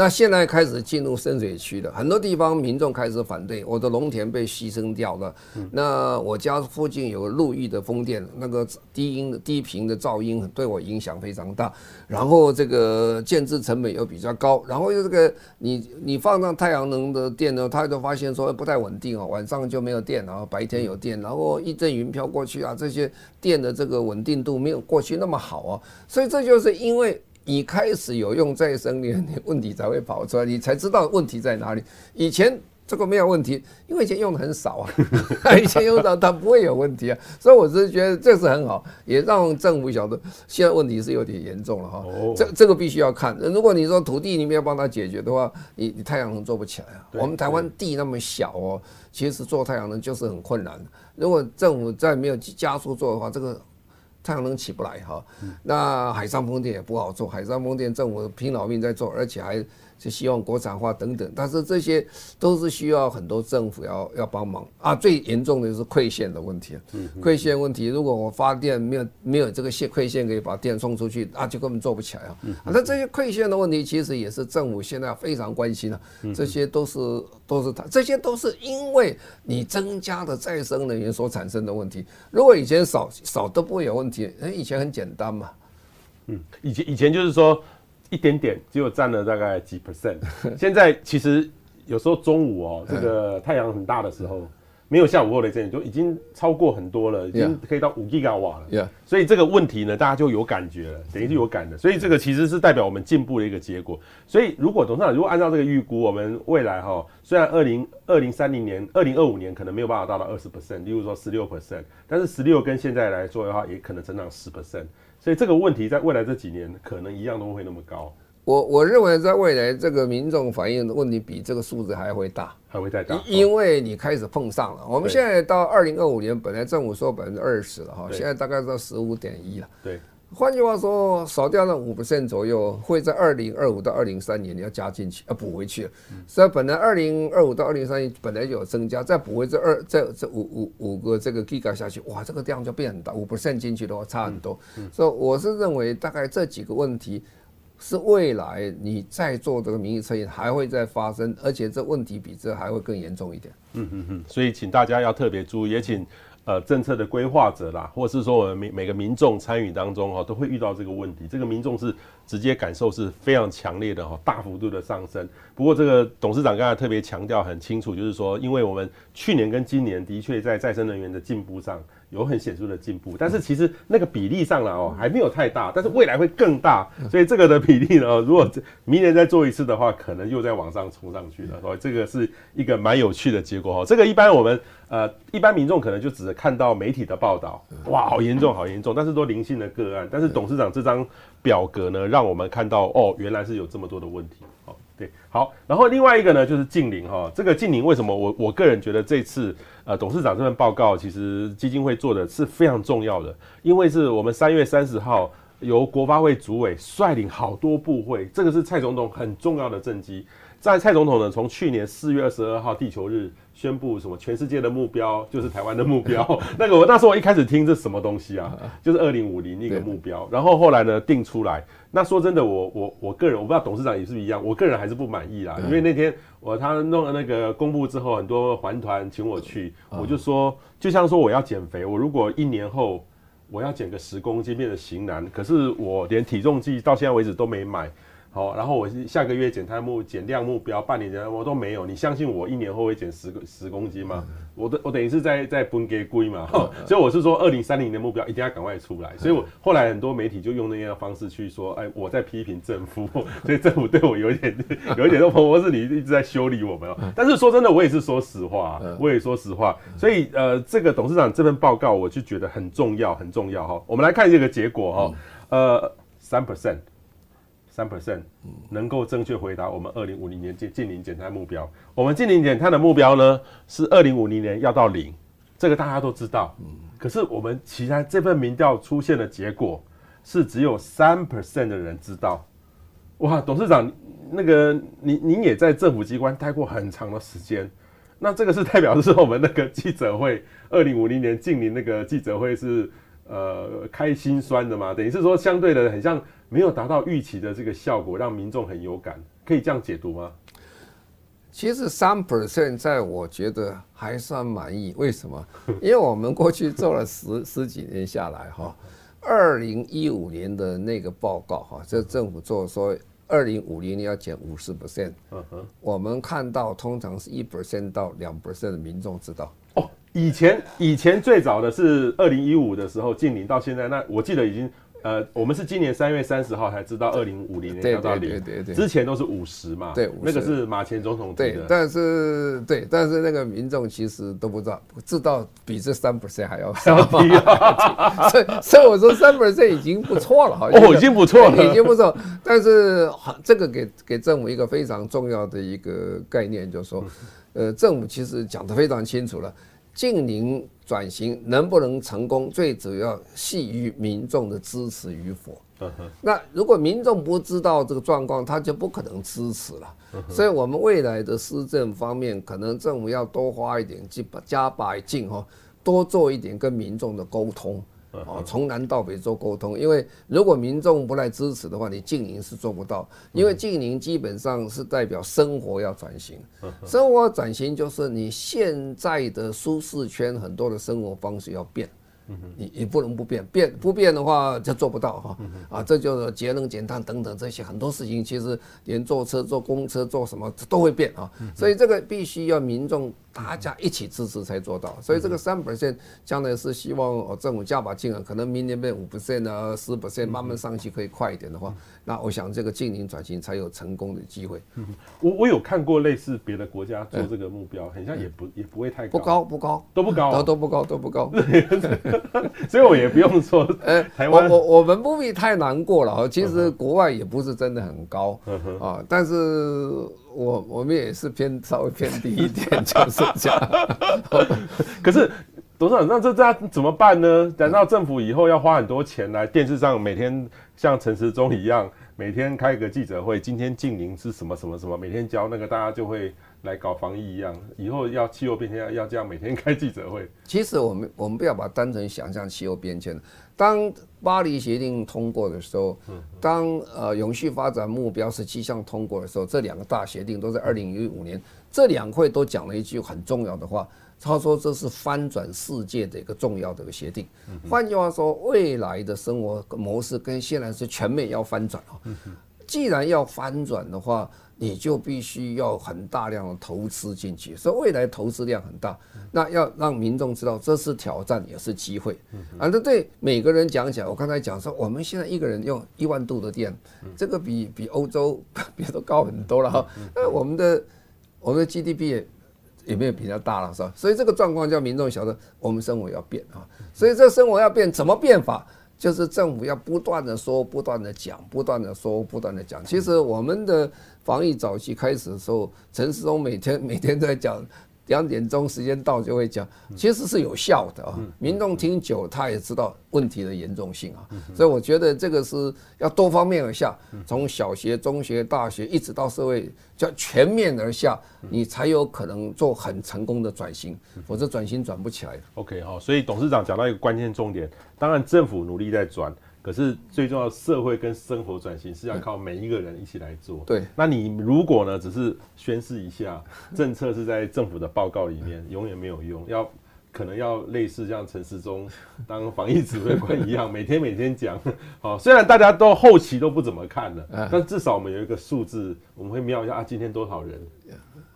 那现在开始进入深水区了，很多地方民众开始反对，我的农田被牺牲掉了。那我家附近有陆域的风电，那个低音低频的噪音对我影响非常大。然后这个建置成本又比较高，然后又这个你你放上太阳能的电呢，他就发现说不太稳定哦，晚上就没有电，然后白天有电，然后一阵云飘过去啊，这些电的这个稳定度没有过去那么好啊，所以这就是因为。你开始有用再生能源，你问题才会跑出来，你才知道问题在哪里。以前这个没有问题，因为以前用的很少啊，以前用到它不会有问题啊。所以我是觉得这是很好，也让政府晓得现在问题是有点严重了哈。这这个必须要看。如果你说土地你没有帮他解决的话，你你太阳能做不起来啊。我们台湾地那么小哦，其实做太阳能就是很困难。如果政府再没有加速做的话，这个。太阳能起不来哈，那海上风电也不好做，海上风电政府拼老命在做，而且还。是希望国产化等等，但是这些都是需要很多政府要要帮忙啊。最严重的就是馈线的问题，馈线问题，如果我发电没有没有这个线馈线可以把电送出去，啊，就根本做不起来啊。那这些馈线的问题，其实也是政府现在非常关心的。这些都是都是它，这些都是因为你增加的再生能源所产生的问题。如果以前少少都不会有问题，以前很简单嘛。嗯，以前以前就是说。一点点，只有占了大概几 percent。现在其实有时候中午哦，这个太阳很大的时候。没有下午后雷阵雨就已经超过很多了，已经可以到五 G 瓦了。Yeah. 所以这个问题呢，大家就有感觉了，等于是有感的。所以这个其实是代表我们进步的一个结果。所以如果董事长如果按照这个预估，我们未来哈，虽然二零二零三零年、二零二五年可能没有办法达到二十 percent，例如说十六 percent，但是十六跟现在来说的话，也可能成长十 percent。所以这个问题在未来这几年可能一样都会那么高。我我认为在未来这个民众反映的问题比这个数字还会大。还会再大，因为你开始碰上了。我们现在到二零二五年，本来政府说百分之二十了哈，现在大概到十五点一了。对，换句话说，少掉了五 percent 左右，会在二零二五到二零三年你要加进去，要补回去。所以本来二零二五到二零三年本来就有增加，再补回这二这这五五五个这个 Giga 下去，哇，这个量就变很大。五 percent 进去的话差很多。所以我是认为大概这几个问题。是未来你再做这个民意测验还会再发生，而且这问题比这还会更严重一点。嗯嗯嗯，所以请大家要特别注意，也请呃政策的规划者啦，或是说我们每每个民众参与当中哈，都会遇到这个问题。这个民众是直接感受是非常强烈的哈，大幅度的上升。不过这个董事长刚才特别强调很清楚，就是说，因为我们去年跟今年的确在再生能源的进步上。有很显著的进步，但是其实那个比例上来哦还没有太大，但是未来会更大，所以这个的比例呢，如果明年再做一次的话，可能又在往上冲上去了，所以这个是一个蛮有趣的结果哈。这个一般我们呃一般民众可能就只是看到媒体的报道，哇，好严重，好严重，但是都零星的个案，但是董事长这张表格呢，让我们看到哦，原来是有这么多的问题。对，好，然后另外一个呢，就是近邻哈，这个近邻为什么我我个人觉得这次呃董事长这份报告其实基金会做的是非常重要的，因为是我们三月三十号由国发会主委率领好多部会，这个是蔡总统很重要的政绩。在蔡总统呢，从去年四月二十二号地球日宣布什么全世界的目标就是台湾的目标，那个我那时候我一开始听这什么东西啊，就是二零五零一个目标，然后后来呢定出来。那说真的，我我我个人我不知道董事长也是不是一样，我个人还是不满意啦，因为那天我他弄了那个公布之后，很多环团请我去，我就说就像说我要减肥，我如果一年后我要减个十公斤变成型男，可是我连体重计到现在为止都没买。好，然后我下个月减碳目减量目标，半年我都没有。你相信我一年后会减十个十公斤吗？我的我等于是在在分给龟嘛。所以我是说，二零三零年的目标一定要赶快出来。所以我后来很多媒体就用那样的方式去说，哎，我在批评政府，所以政府对我有一点有一点说，彭博士你一直在修理我们。但是说真的，我也是说实话，我也说实话。所以呃，这个董事长这份报告，我就觉得很重要，很重要哈。我们来看这个结果哈，呃，三 percent。三 percent 能够正确回答我们二零五零年净净零减碳目标。我们净零减碳的目标呢是二零五零年要到零，这个大家都知道。可是我们其他这份民调出现的结果是只有三 percent 的人知道。哇，董事长，那个您您也在政府机关待过很长的时间，那这个是代表的是我们那个记者会二零五零年净零那个记者会是呃开心酸的嘛？等于是说相对的很像。没有达到预期的这个效果，让民众很有感，可以这样解读吗？其实三 percent 在我觉得还算满意。为什么？因为我们过去做了十 十几年下来，哈，二零一五年的那个报告，哈，这政府做说二零五零年要减五十 percent，嗯哼，我们看到通常是一 percent 到两 percent 的民众知道。哦，以前以前最早的是二零一五的时候近零，到现在那我记得已经。呃，我们是今年三月三十号才知道二零五零年要到零，对对对。之前都是五十嘛，对，那个是马前总统对，但是对，但是那个民众其实都不知道，知道比这三 percent 还要 少，所以 所以我说三 percent 已经不错了，好像。哦，已经不错。了，已经不错，但是这个给给政府一个非常重要的一个概念，就是说，呃，政府其实讲的非常清楚了。近零转型能不能成功，最主要系于民众的支持与否。那如果民众不知道这个状况，他就不可能支持了。所以，我们未来的施政方面，可能政府要多花一点劲，加把劲哈，多做一点跟民众的沟通。哦，从南到北做沟通，因为如果民众不来支持的话，你静宁是做不到。因为静宁基本上是代表生活要转型，生活转型就是你现在的舒适圈很多的生活方式要变。你你不能不变，变不变的话就做不到哈。啊，这就是节能减碳等等这些很多事情，其实连坐车、坐公车、坐什么都会变啊。所以这个必须要民众大家一起支持才做到。所以这个三 percent 将来是希望政府加把劲啊，可能明年变五 percent 啊，十 percent 慢慢上去可以快一点的话，那我想这个净零转型才有成功的机会。我我有看过类似别的国家做这个目标，很像也不也不会太高，不高不高都不高，都不高都不高。所以我也不用说，呃，台湾我我我们不必太难过了。其实国外也不是真的很高啊，但是我我们也是偏稍微偏低一点，就是这样。可是董事长，那这这样怎么办呢？难道政府以后要花很多钱来电视上每天像陈时中一样，每天开个记者会，今天净零是什么什么什么，每天教那个大家就会。来搞防疫一样，以后要气候变迁要要这样每天开记者会。其实我们我们不要把它单纯想象气候变迁。当巴黎协定通过的时候，当呃永续发展目标十七项通过的时候，这两个大协定都在二零一五年，这两会都讲了一句很重要的话，他说这是翻转世界的一个重要的一个协定。换句话说，未来的生活模式跟现在是全面要翻转啊。既然要翻转的话，你就必须要很大量的投资进去，所以未来投资量很大。那要让民众知道这是挑战也是机会。啊，这对每个人讲起来，我刚才讲说，我们现在一个人用一万度的电，这个比比欧洲 别都高很多了哈。那我们的我们的 GDP 也也没有比较大了是吧？所以这个状况叫民众晓得我们生活要变啊。所以这生活要变，怎么变法？就是政府要不断的说，不断的讲，不断的说，不断的讲。其实我们的防疫早期开始的时候，陈世忠每天 每天在讲，两点钟时间到就会讲，其实是有效的啊。民众听久，他也知道问题的严重性啊。所以我觉得这个是要多方面而下，从小学、中学、大学一直到社会，叫全面而下，你才有可能做很成功的转型，否则转型转不起来。OK 好，所以董事长讲到一个关键重点。当然，政府努力在转，可是最重要社会跟生活转型是要靠每一个人一起来做。对，那你如果呢，只是宣示一下，政策是在政府的报告里面，永远没有用。要可能要类似像陈时中当防疫指挥官一样，每天每天讲。好，虽然大家都后期都不怎么看了，但至少我们有一个数字，我们会瞄一下啊，今天多少人。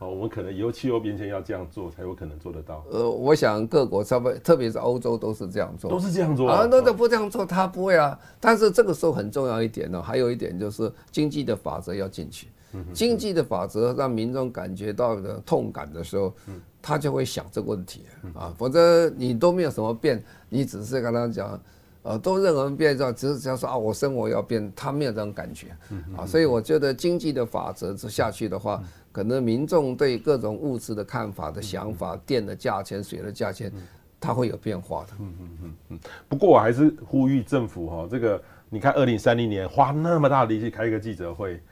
好，我们可能以后气候变迁要这样做，才有可能做得到。呃，我想各国差不多，特别是欧洲都是这样做，都是这样做啊。那都不这样做，他不会啊。但是这个时候很重要一点呢，还有一点就是经济的法则要进去。经济的法则让民众感觉到的痛感的时候，他就会想这个问题啊。否则你都没有什么变，你只是跟他讲。呃，都任何人变造，只是只要说啊，我生活要变，他没有这种感觉啊，所以我觉得经济的法则这下去的话，可能民众对各种物质的看法的想法，电的价钱、水的价钱，它会有变化的。嗯嗯嗯嗯。不过我还是呼吁政府哈，这个你看，二零三零年花那么大的力气开一个记者会。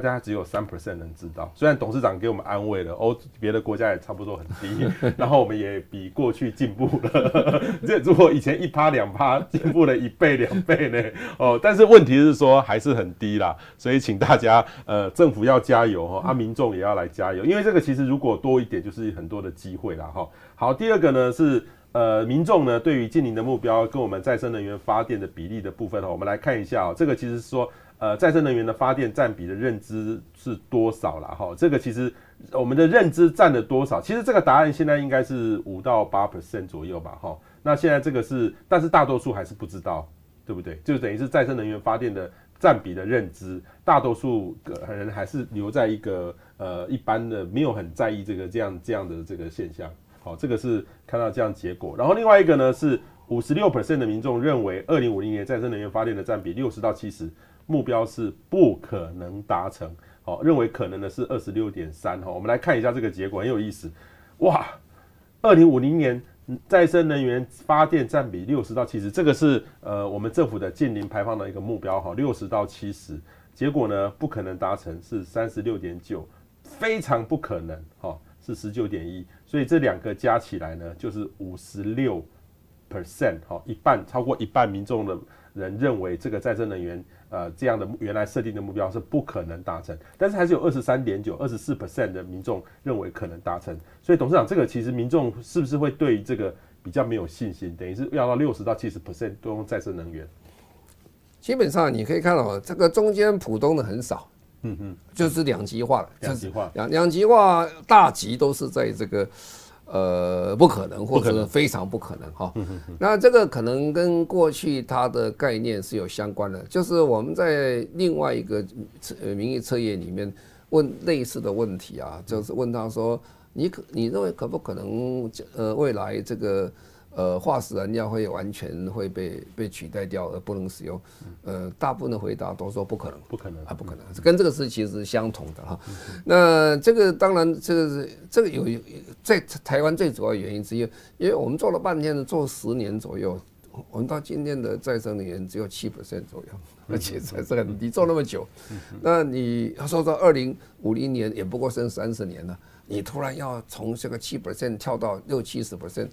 大家只有三 percent 能知道，虽然董事长给我们安慰了，欧别的国家也差不多很低，然后我们也比过去进步了。这如果以前一趴两趴，进步了一倍两倍呢？哦，但是问题是说还是很低啦，所以请大家呃政府要加油哈，啊民众也要来加油，因为这个其实如果多一点，就是很多的机会啦哈。好，第二个呢是呃民众呢对于净零的目标跟我们再生能源发电的比例的部分哈，我们来看一下哦，这个其实是说。呃，再生能源的发电占比的认知是多少了哈？这个其实我们的认知占了多少？其实这个答案现在应该是五到八 percent 左右吧哈。那现在这个是，但是大多数还是不知道，对不对？就等于是再生能源发电的占比的认知，大多数人还是留在一个呃一般的，没有很在意这个这样这样的这个现象。好，这个是看到这样结果。然后另外一个呢是五十六 percent 的民众认为，二零五零年再生能源发电的占比六十到七十。目标是不可能达成，好，认为可能的是二十六点三，哈，我们来看一下这个结果，很有意思，哇，二零五零年再生能源发电占比六十到七十，这个是呃我们政府的净零排放的一个目标，哈，六十到七十，结果呢不可能达成是三十六点九，非常不可能，哈，是十九点一，所以这两个加起来呢就是五十六 percent，哈，一半超过一半民众的人认为这个再生能源。呃，这样的原来设定的目标是不可能达成，但是还是有二十三点九、二十四 percent 的民众认为可能达成。所以董事长，这个其实民众是不是会对这个比较没有信心，等于是要到六十到七十 percent 都用再生能源。基本上你可以看到，这个中间普通的很少，嗯嗯，就是两极化了，两极化，两两极化大极都是在这个。呃，不可能，或者是非常不可能哈。那这个可能跟过去它的概念是有相关的，就是我们在另外一个呃民意测验里面问类似的问题啊，就是问他说，你可你认为可不可能呃未来这个。呃，化石燃料会完全会被被取代掉而不能使用，呃，大部分的回答都说不可能，不可能啊，不可能，跟这个是其实是相同的哈。那这个当然，这个是这个有在台湾最主要原因之一，因为我们做了半天的，做十年左右，我们到今天的再生能源只有七 percent 左右，而且才是很低，做那么久，那你说到二零五零年也不过剩三十年了。你突然要从这个七 percent 跳到六七十 percent，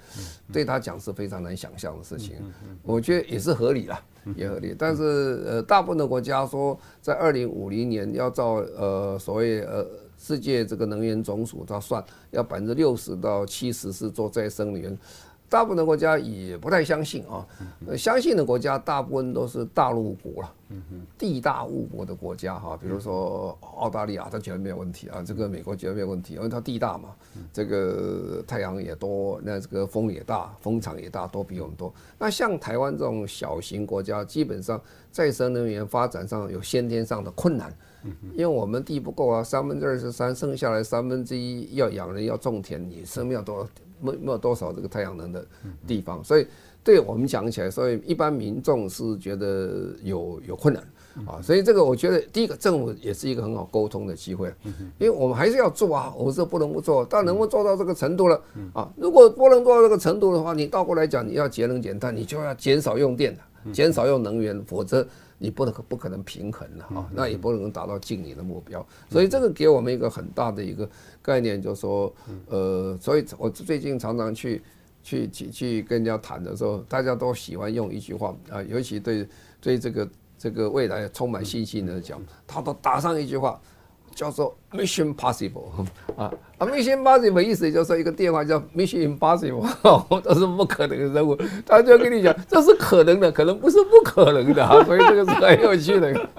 对他讲是非常难想象的事情。我觉得也是合理啦，也合理。但是呃，大部分的国家说在二零五零年要照呃所谓呃世界这个能源总署它算，要百分之六十到七十是做再生能源。大部分的国家也不太相信啊，相信的国家大部分都是大陆国了，地大物博的国家哈，比如说澳大利亚，它觉得没有问题啊，这个美国觉得没有问题，因为它地大嘛，这个太阳也多，那这个风也大，风场也大，都比我们多。那像台湾这种小型国家，基本上再生能源发展上有先天上的困难，因为我们地不够啊，三分之二十三，剩下来三分之一要养人要种田，你生命要多少？没没有多少这个太阳能的地方，所以对我们讲起来，所以一般民众是觉得有有困难啊，所以这个我觉得第一个政府也是一个很好沟通的机会，因为我们还是要做啊，我们是不能不做，但能不能做到这个程度了啊？如果不能做到这个程度的话，你倒过来讲，你要节能减碳，你就要减少用电，减少用能源，否则你不能不可能平衡了啊，那也不能达到净零的目标，所以这个给我们一个很大的一个。概念就是说，呃，所以我最近常常去去去去跟人家谈的时候，大家都喜欢用一句话啊，尤其对对这个这个未来充满信心的讲，他都打上一句话。叫做 Mission Possible 啊啊，Mission Possible 意思就是一个电话叫 Mission Impossible，都是不可能的任务。他就跟你讲，这是可能的，可能不是不可能的啊，所以这个是很有趣的，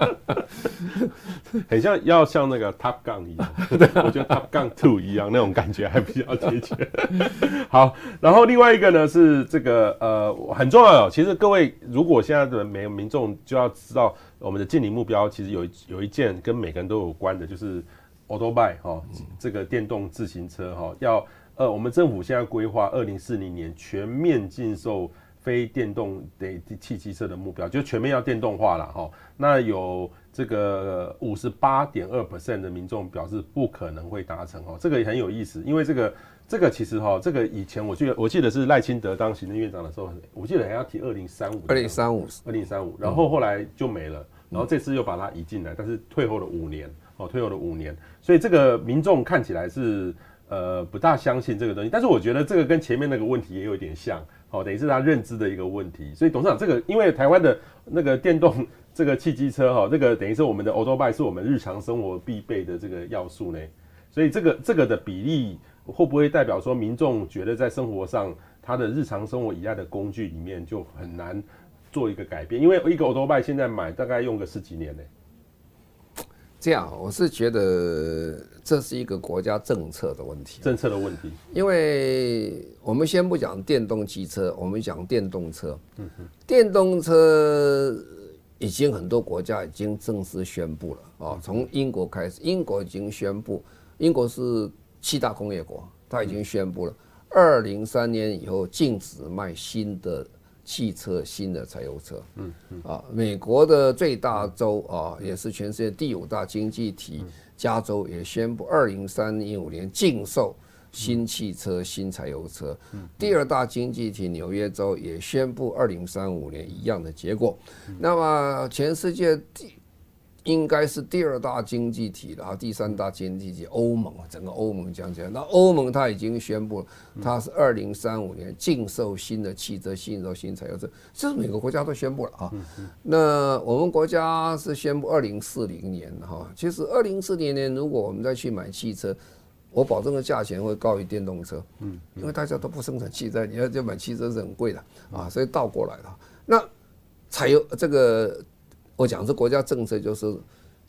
很像要像那个 Top Gun 一样，对，我觉得 Top Gun Two 一样那种感觉还比较贴切。好，然后另外一个呢是这个呃很重要，其实各位如果现在的每个民众就要知道。我们的近零目标其实有有一件跟每个人都有关的，就是 Autobike 哈，这个电动自行车哈，要呃，我们政府现在规划二零四零年全面禁售非电动的汽机车的目标，就全面要电动化了哈。那有这个五十八点二 percent 的民众表示不可能会达成哦，这个也很有意思，因为这个这个其实哈，这个以前我记得我记得是赖清德当行政院长的时候，我记得还要提二零三五，二零三五，二零三五，然后后来就没了。然后这次又把它移进来，但是退后了五年，哦，退后了五年，所以这个民众看起来是呃不大相信这个东西，但是我觉得这个跟前面那个问题也有点像，哦，等于是他认知的一个问题。所以董事长，这个因为台湾的那个电动这个汽机车哈，这个等于是我们的 Autobike 是我们日常生活必备的这个要素呢，所以这个这个的比例会不会代表说民众觉得在生活上他的日常生活以外的工具里面就很难？做一个改变，因为一个 Autobike 现在买大概用个十几年呢。这样，我是觉得这是一个国家政策的问题。政策的问题，因为我们先不讲电动汽车，我们讲电动车。嗯哼，电动车已经很多国家已经正式宣布了啊，从英国开始，英国已经宣布，英国是七大工业国，它已经宣布了，二零三年以后禁止卖新的。汽车新的柴油车，嗯嗯啊，美国的最大州啊，也是全世界第五大经济体，加州也宣布二零三五年禁售新汽车、新柴油车。第二大经济体纽约州也宣布二零三五年一样的结果。那么全世界第应该是第二大经济体了，第三大经济体欧盟啊，整个欧盟讲起来，那欧盟它已经宣布了，它是二零三五年禁售新的汽车，禁售新柴油车，这是每个国家都宣布了啊。那我们国家是宣布二零四零年哈，其实二零四零年如果我们再去买汽车，我保证的价钱会高于电动车。嗯，因为大家都不生产汽车，你要就买汽车是很贵的啊，所以倒过来了。那柴油这个，我讲这国家政策，就是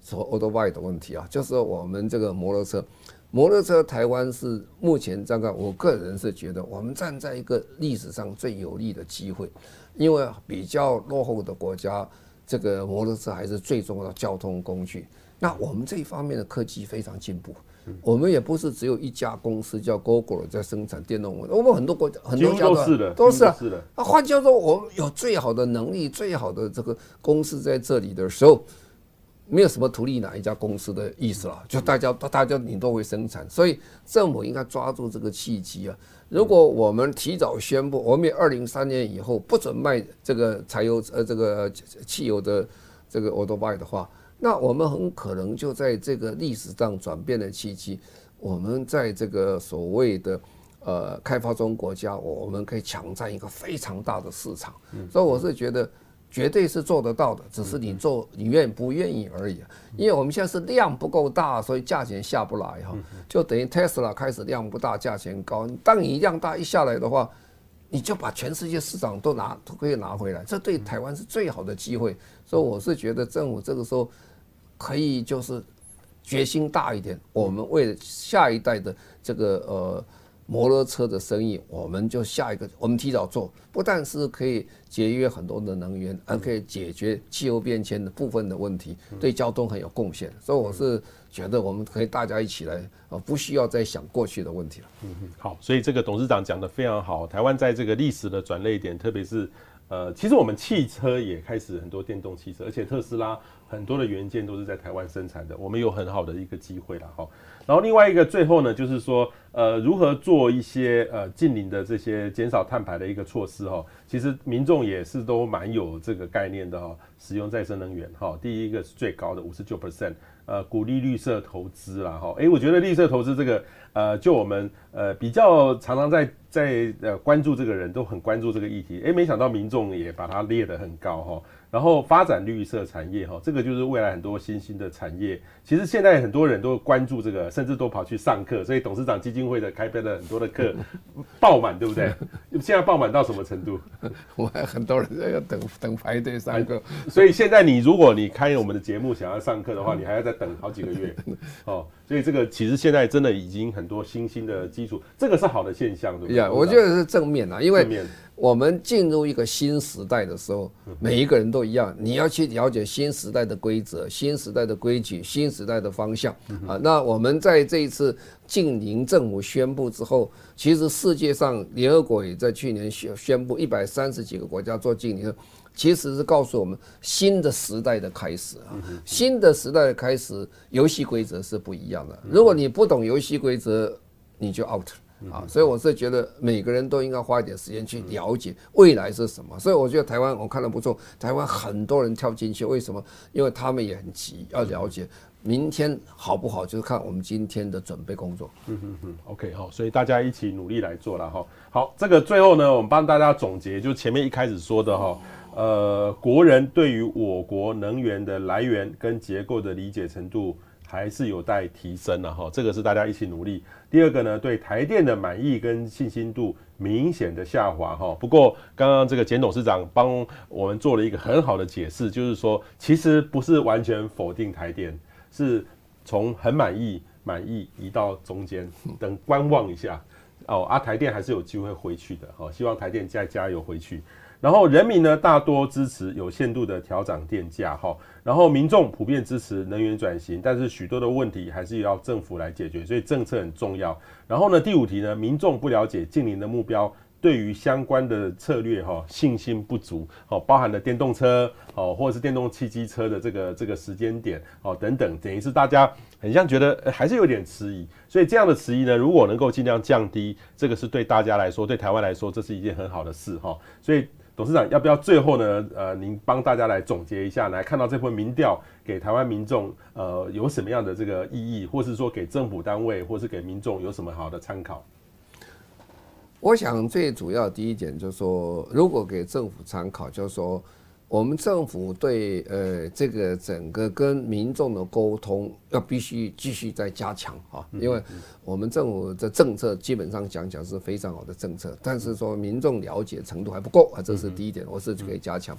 说 o l d b y 的问题啊，就是我们这个摩托车，摩托车台湾是目前这个，我个人是觉得我们站在一个历史上最有利的机会，因为比较落后的国家，这个摩托车还是最重要的交通工具。那我们这一方面的科技非常进步。我们也不是只有一家公司叫 Google 在生产电动车，我们很多国家很多家都是的，都是啊。那换句话说，我们有最好的能力、最好的这个公司在这里的时候，没有什么图利哪一家公司的意思了。就大家大家你都会生产，所以政府应该抓住这个契机啊。如果我们提早宣布，我们二零三年以后不准卖这个柴油呃这个汽油的这个 autobuy 的话。那我们很可能就在这个历史上转变的契机，我们在这个所谓的呃开发中国家，我们可以抢占一个非常大的市场。所以我是觉得绝对是做得到的，只是你做你愿不愿意而已。因为我们现在是量不够大，所以价钱下不来哈，就等于 Tesla 开始量不大，价钱高。当你量大一下来的话，你就把全世界市场都拿都可以拿回来，这对台湾是最好的机会。所以我是觉得政府这个时候。可以就是决心大一点，我们为了下一代的这个呃摩托车的生意，我们就下一个，我们提早做，不但是可以节约很多的能源，还可以解决气候变迁的部分的问题，对交通很有贡献。所以我是觉得我们可以大家一起来啊，不需要再想过去的问题了。嗯嗯，好，所以这个董事长讲得非常好，台湾在这个历史的转捩点，特别是呃，其实我们汽车也开始很多电动汽车，而且特斯拉。很多的元件都是在台湾生产的，我们有很好的一个机会了哈。然后另外一个最后呢，就是说，呃，如何做一些呃近邻的这些减少碳排的一个措施哈。其实民众也是都蛮有这个概念的哈，使用再生能源哈。第一个是最高的五十九 percent，呃，鼓励绿色投资啦哈。诶，我觉得绿色投资这个，呃，就我们呃比较常常在在呃关注这个人都很关注这个议题，诶，没想到民众也把它列得很高哈。然后发展绿色产业，哈，这个就是未来很多新兴的产业。其实现在很多人都关注这个，甚至都跑去上课。所以董事长基金会的开办了很多的课，爆满，对不对？现在爆满到什么程度？我还很多人在要等等排队上课。所以现在你如果你开我们的节目想要上课的话，你还要再等好几个月。哦，所以这个其实现在真的已经很多新兴的基础，这个是好的现象，对不对？呀，我觉得是正面啊，因为。我们进入一个新时代的时候，每一个人都一样，你要去了解新时代的规则、新时代的规矩、新时代的方向啊。那我们在这一次净零政府宣布之后，其实世界上联合国也在去年宣宣布一百三十几个国家做净零，其实是告诉我们新的时代的开始啊。新的时代的开始，游戏规则是不一样的。如果你不懂游戏规则，你就 out。啊，所以我是觉得每个人都应该花一点时间去了解未来是什么。所以我觉得台湾我看得不错，台湾很多人跳进去，为什么？因为他们也很急要了解明天好不好，就是看我们今天的准备工作。嗯嗯嗯，OK 好，所以大家一起努力来做了哈。好，这个最后呢，我们帮大家总结，就前面一开始说的哈，呃，国人对于我国能源的来源跟结构的理解程度。还是有待提升的哈，这个是大家一起努力。第二个呢，对台电的满意跟信心度明显的下滑哈。不过刚刚这个简董事长帮我们做了一个很好的解释，就是说其实不是完全否定台电，是从很满意、满意移到中间，等观望一下哦。啊，台电还是有机会回去的哈，希望台电再加油回去。然后人民呢，大多支持有限度的调涨电价哈，然后民众普遍支持能源转型，但是许多的问题还是要政府来解决，所以政策很重要。然后呢，第五题呢，民众不了解近零的目标，对于相关的策略哈信心不足，哦，包含了电动车哦，或者是电动汽机车的这个这个时间点哦等等，等于是大家很像觉得还是有点迟疑，所以这样的迟疑呢，如果能够尽量降低，这个是对大家来说，对台湾来说，这是一件很好的事哈，所以。董事长，要不要最后呢？呃，您帮大家来总结一下，来看到这份民调给台湾民众，呃，有什么样的这个意义，或是说给政府单位，或是给民众有什么好的参考？我想最主要第一点就是说，如果给政府参考，就是说，我们政府对呃这个整个跟民众的沟通要必须继续再加强啊，因为我们政府的政策基本上讲讲是非常好的政策，但是说民众了解程度还不够啊，这是第一点，我是可以加强。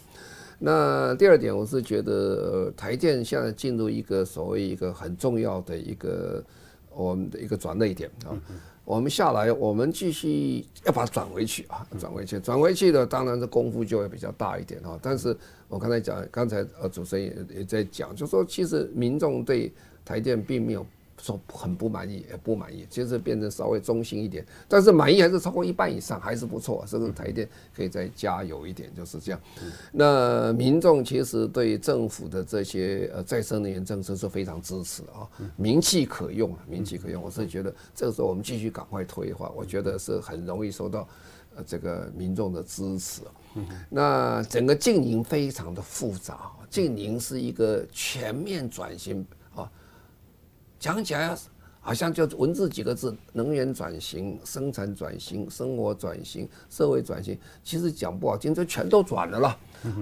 那第二点，我是觉得呃台电现在进入一个所谓一个很重要的一个我们的一个转捩点啊。我们下来，我们继续要把它转回去啊，转回去，转回去的当然这功夫就会比较大一点哈。但是我刚才讲，刚才呃主持人也也在讲，就说其实民众对台电并没有。说很不满意，也不满意，其实变成稍微中性一点，但是满意还是超过一半以上，还是不错。这个台电可以再加油一点，就是这样。那民众其实对政府的这些呃再生能源政策是非常支持啊，名气可用啊，名气可用。我是觉得这个时候我们继续赶快推的话，我觉得是很容易受到呃这个民众的支持。那整个净零非常的复杂，净零是一个全面转型。讲起来好像就文字几个字：能源转型、生产转型、生活转型、社会转型。其实讲不好听，这全都转了啦。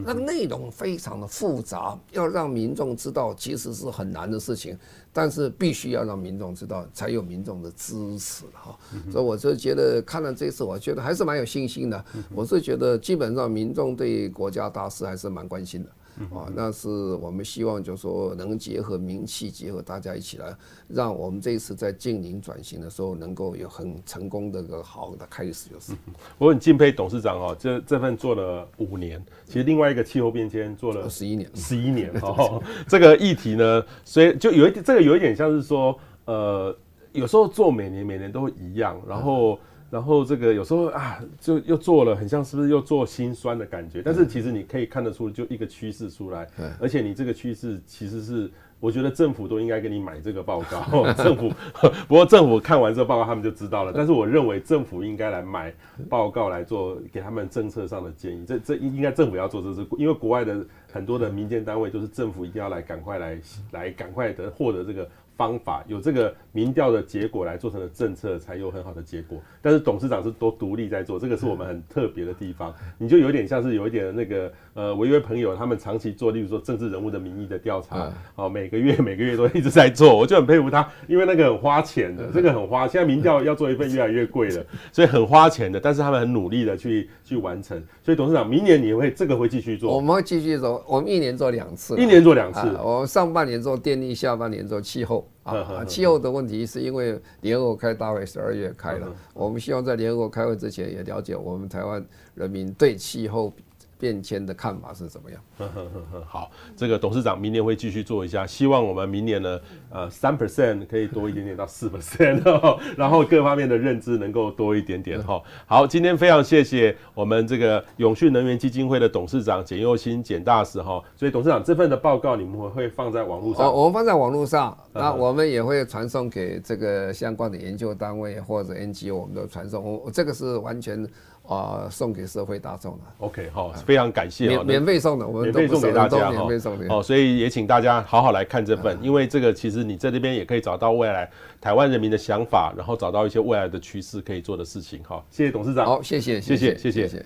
那个内容非常的复杂，要让民众知道，其实是很难的事情。但是必须要让民众知道，才有民众的支持哈。所以我就觉得看了这次，我觉得还是蛮有信心的。我是觉得基本上民众对国家大事还是蛮关心的。啊，那是我们希望，就是说能结合名气，结合大家一起来，让我们这一次在净零转型的时候，能够有很成功的一个好的开始，就是。我很敬佩董事长哦，这这份做了五年，其实另外一个气候变迁做了十一年，十一年哦。这个议题呢，所以就有一点，这个有一点像是说，呃，有时候做每年每年都会一样，然后。然后这个有时候啊，就又做了，很像是不是又做心酸的感觉？但是其实你可以看得出，就一个趋势出来，而且你这个趋势其实是，我觉得政府都应该给你买这个报告。政府不过政府看完这个报告，他们就知道了。但是我认为政府应该来买报告来做，给他们政策上的建议。这这应该政府要做，这是因为国外的很多的民间单位都是政府一定要来赶快来来赶快的获得这个。方法有这个民调的结果来做成的政策，才有很好的结果。但是董事长是都独立在做，这个是我们很特别的地方。你就有点像是有一点那个呃，我一位朋友他们长期做，例如说政治人物的民意的调查，哦，每个月每个月都一直在做，我就很佩服他，因为那个很花钱的，这个很花。现在民调要做一份越来越贵了，所以很花钱的。但是他们很努力的去去完成。所以董事长，明年你会这个会继续做？我们会继续做，我们一年做两次，一年做两次。我们上半年做电力，下半年做气候。啊，气候的问题是因为联合国开大会十二月开了，我们希望在联合国开会之前也了解我们台湾人民对气候。变迁的看法是怎么样？好，这个董事长明年会继续做一下，希望我们明年呢，呃，三 percent 可以多一点点到四 percent，然后各方面的认知能够多一点点哈。好，今天非常谢谢我们这个永续能源基金会的董事长简又新简大使哈。所以董事长这份的报告你们会放在网络上？哦，我们放在网络上，那我们也会传送给这个相关的研究单位或者 NGO，我们都传送。我这个是完全。啊，送给社会大众了。OK，好，非常感谢。免免费送的，我们免费送给大家免费送的。哦，所以也请大家好好来看这份，因为这个其实你在这边也可以找到未来台湾人民的想法，然后找到一些未来的趋势可以做的事情。好，谢谢董事长。好，谢谢，谢谢，谢谢。谢谢。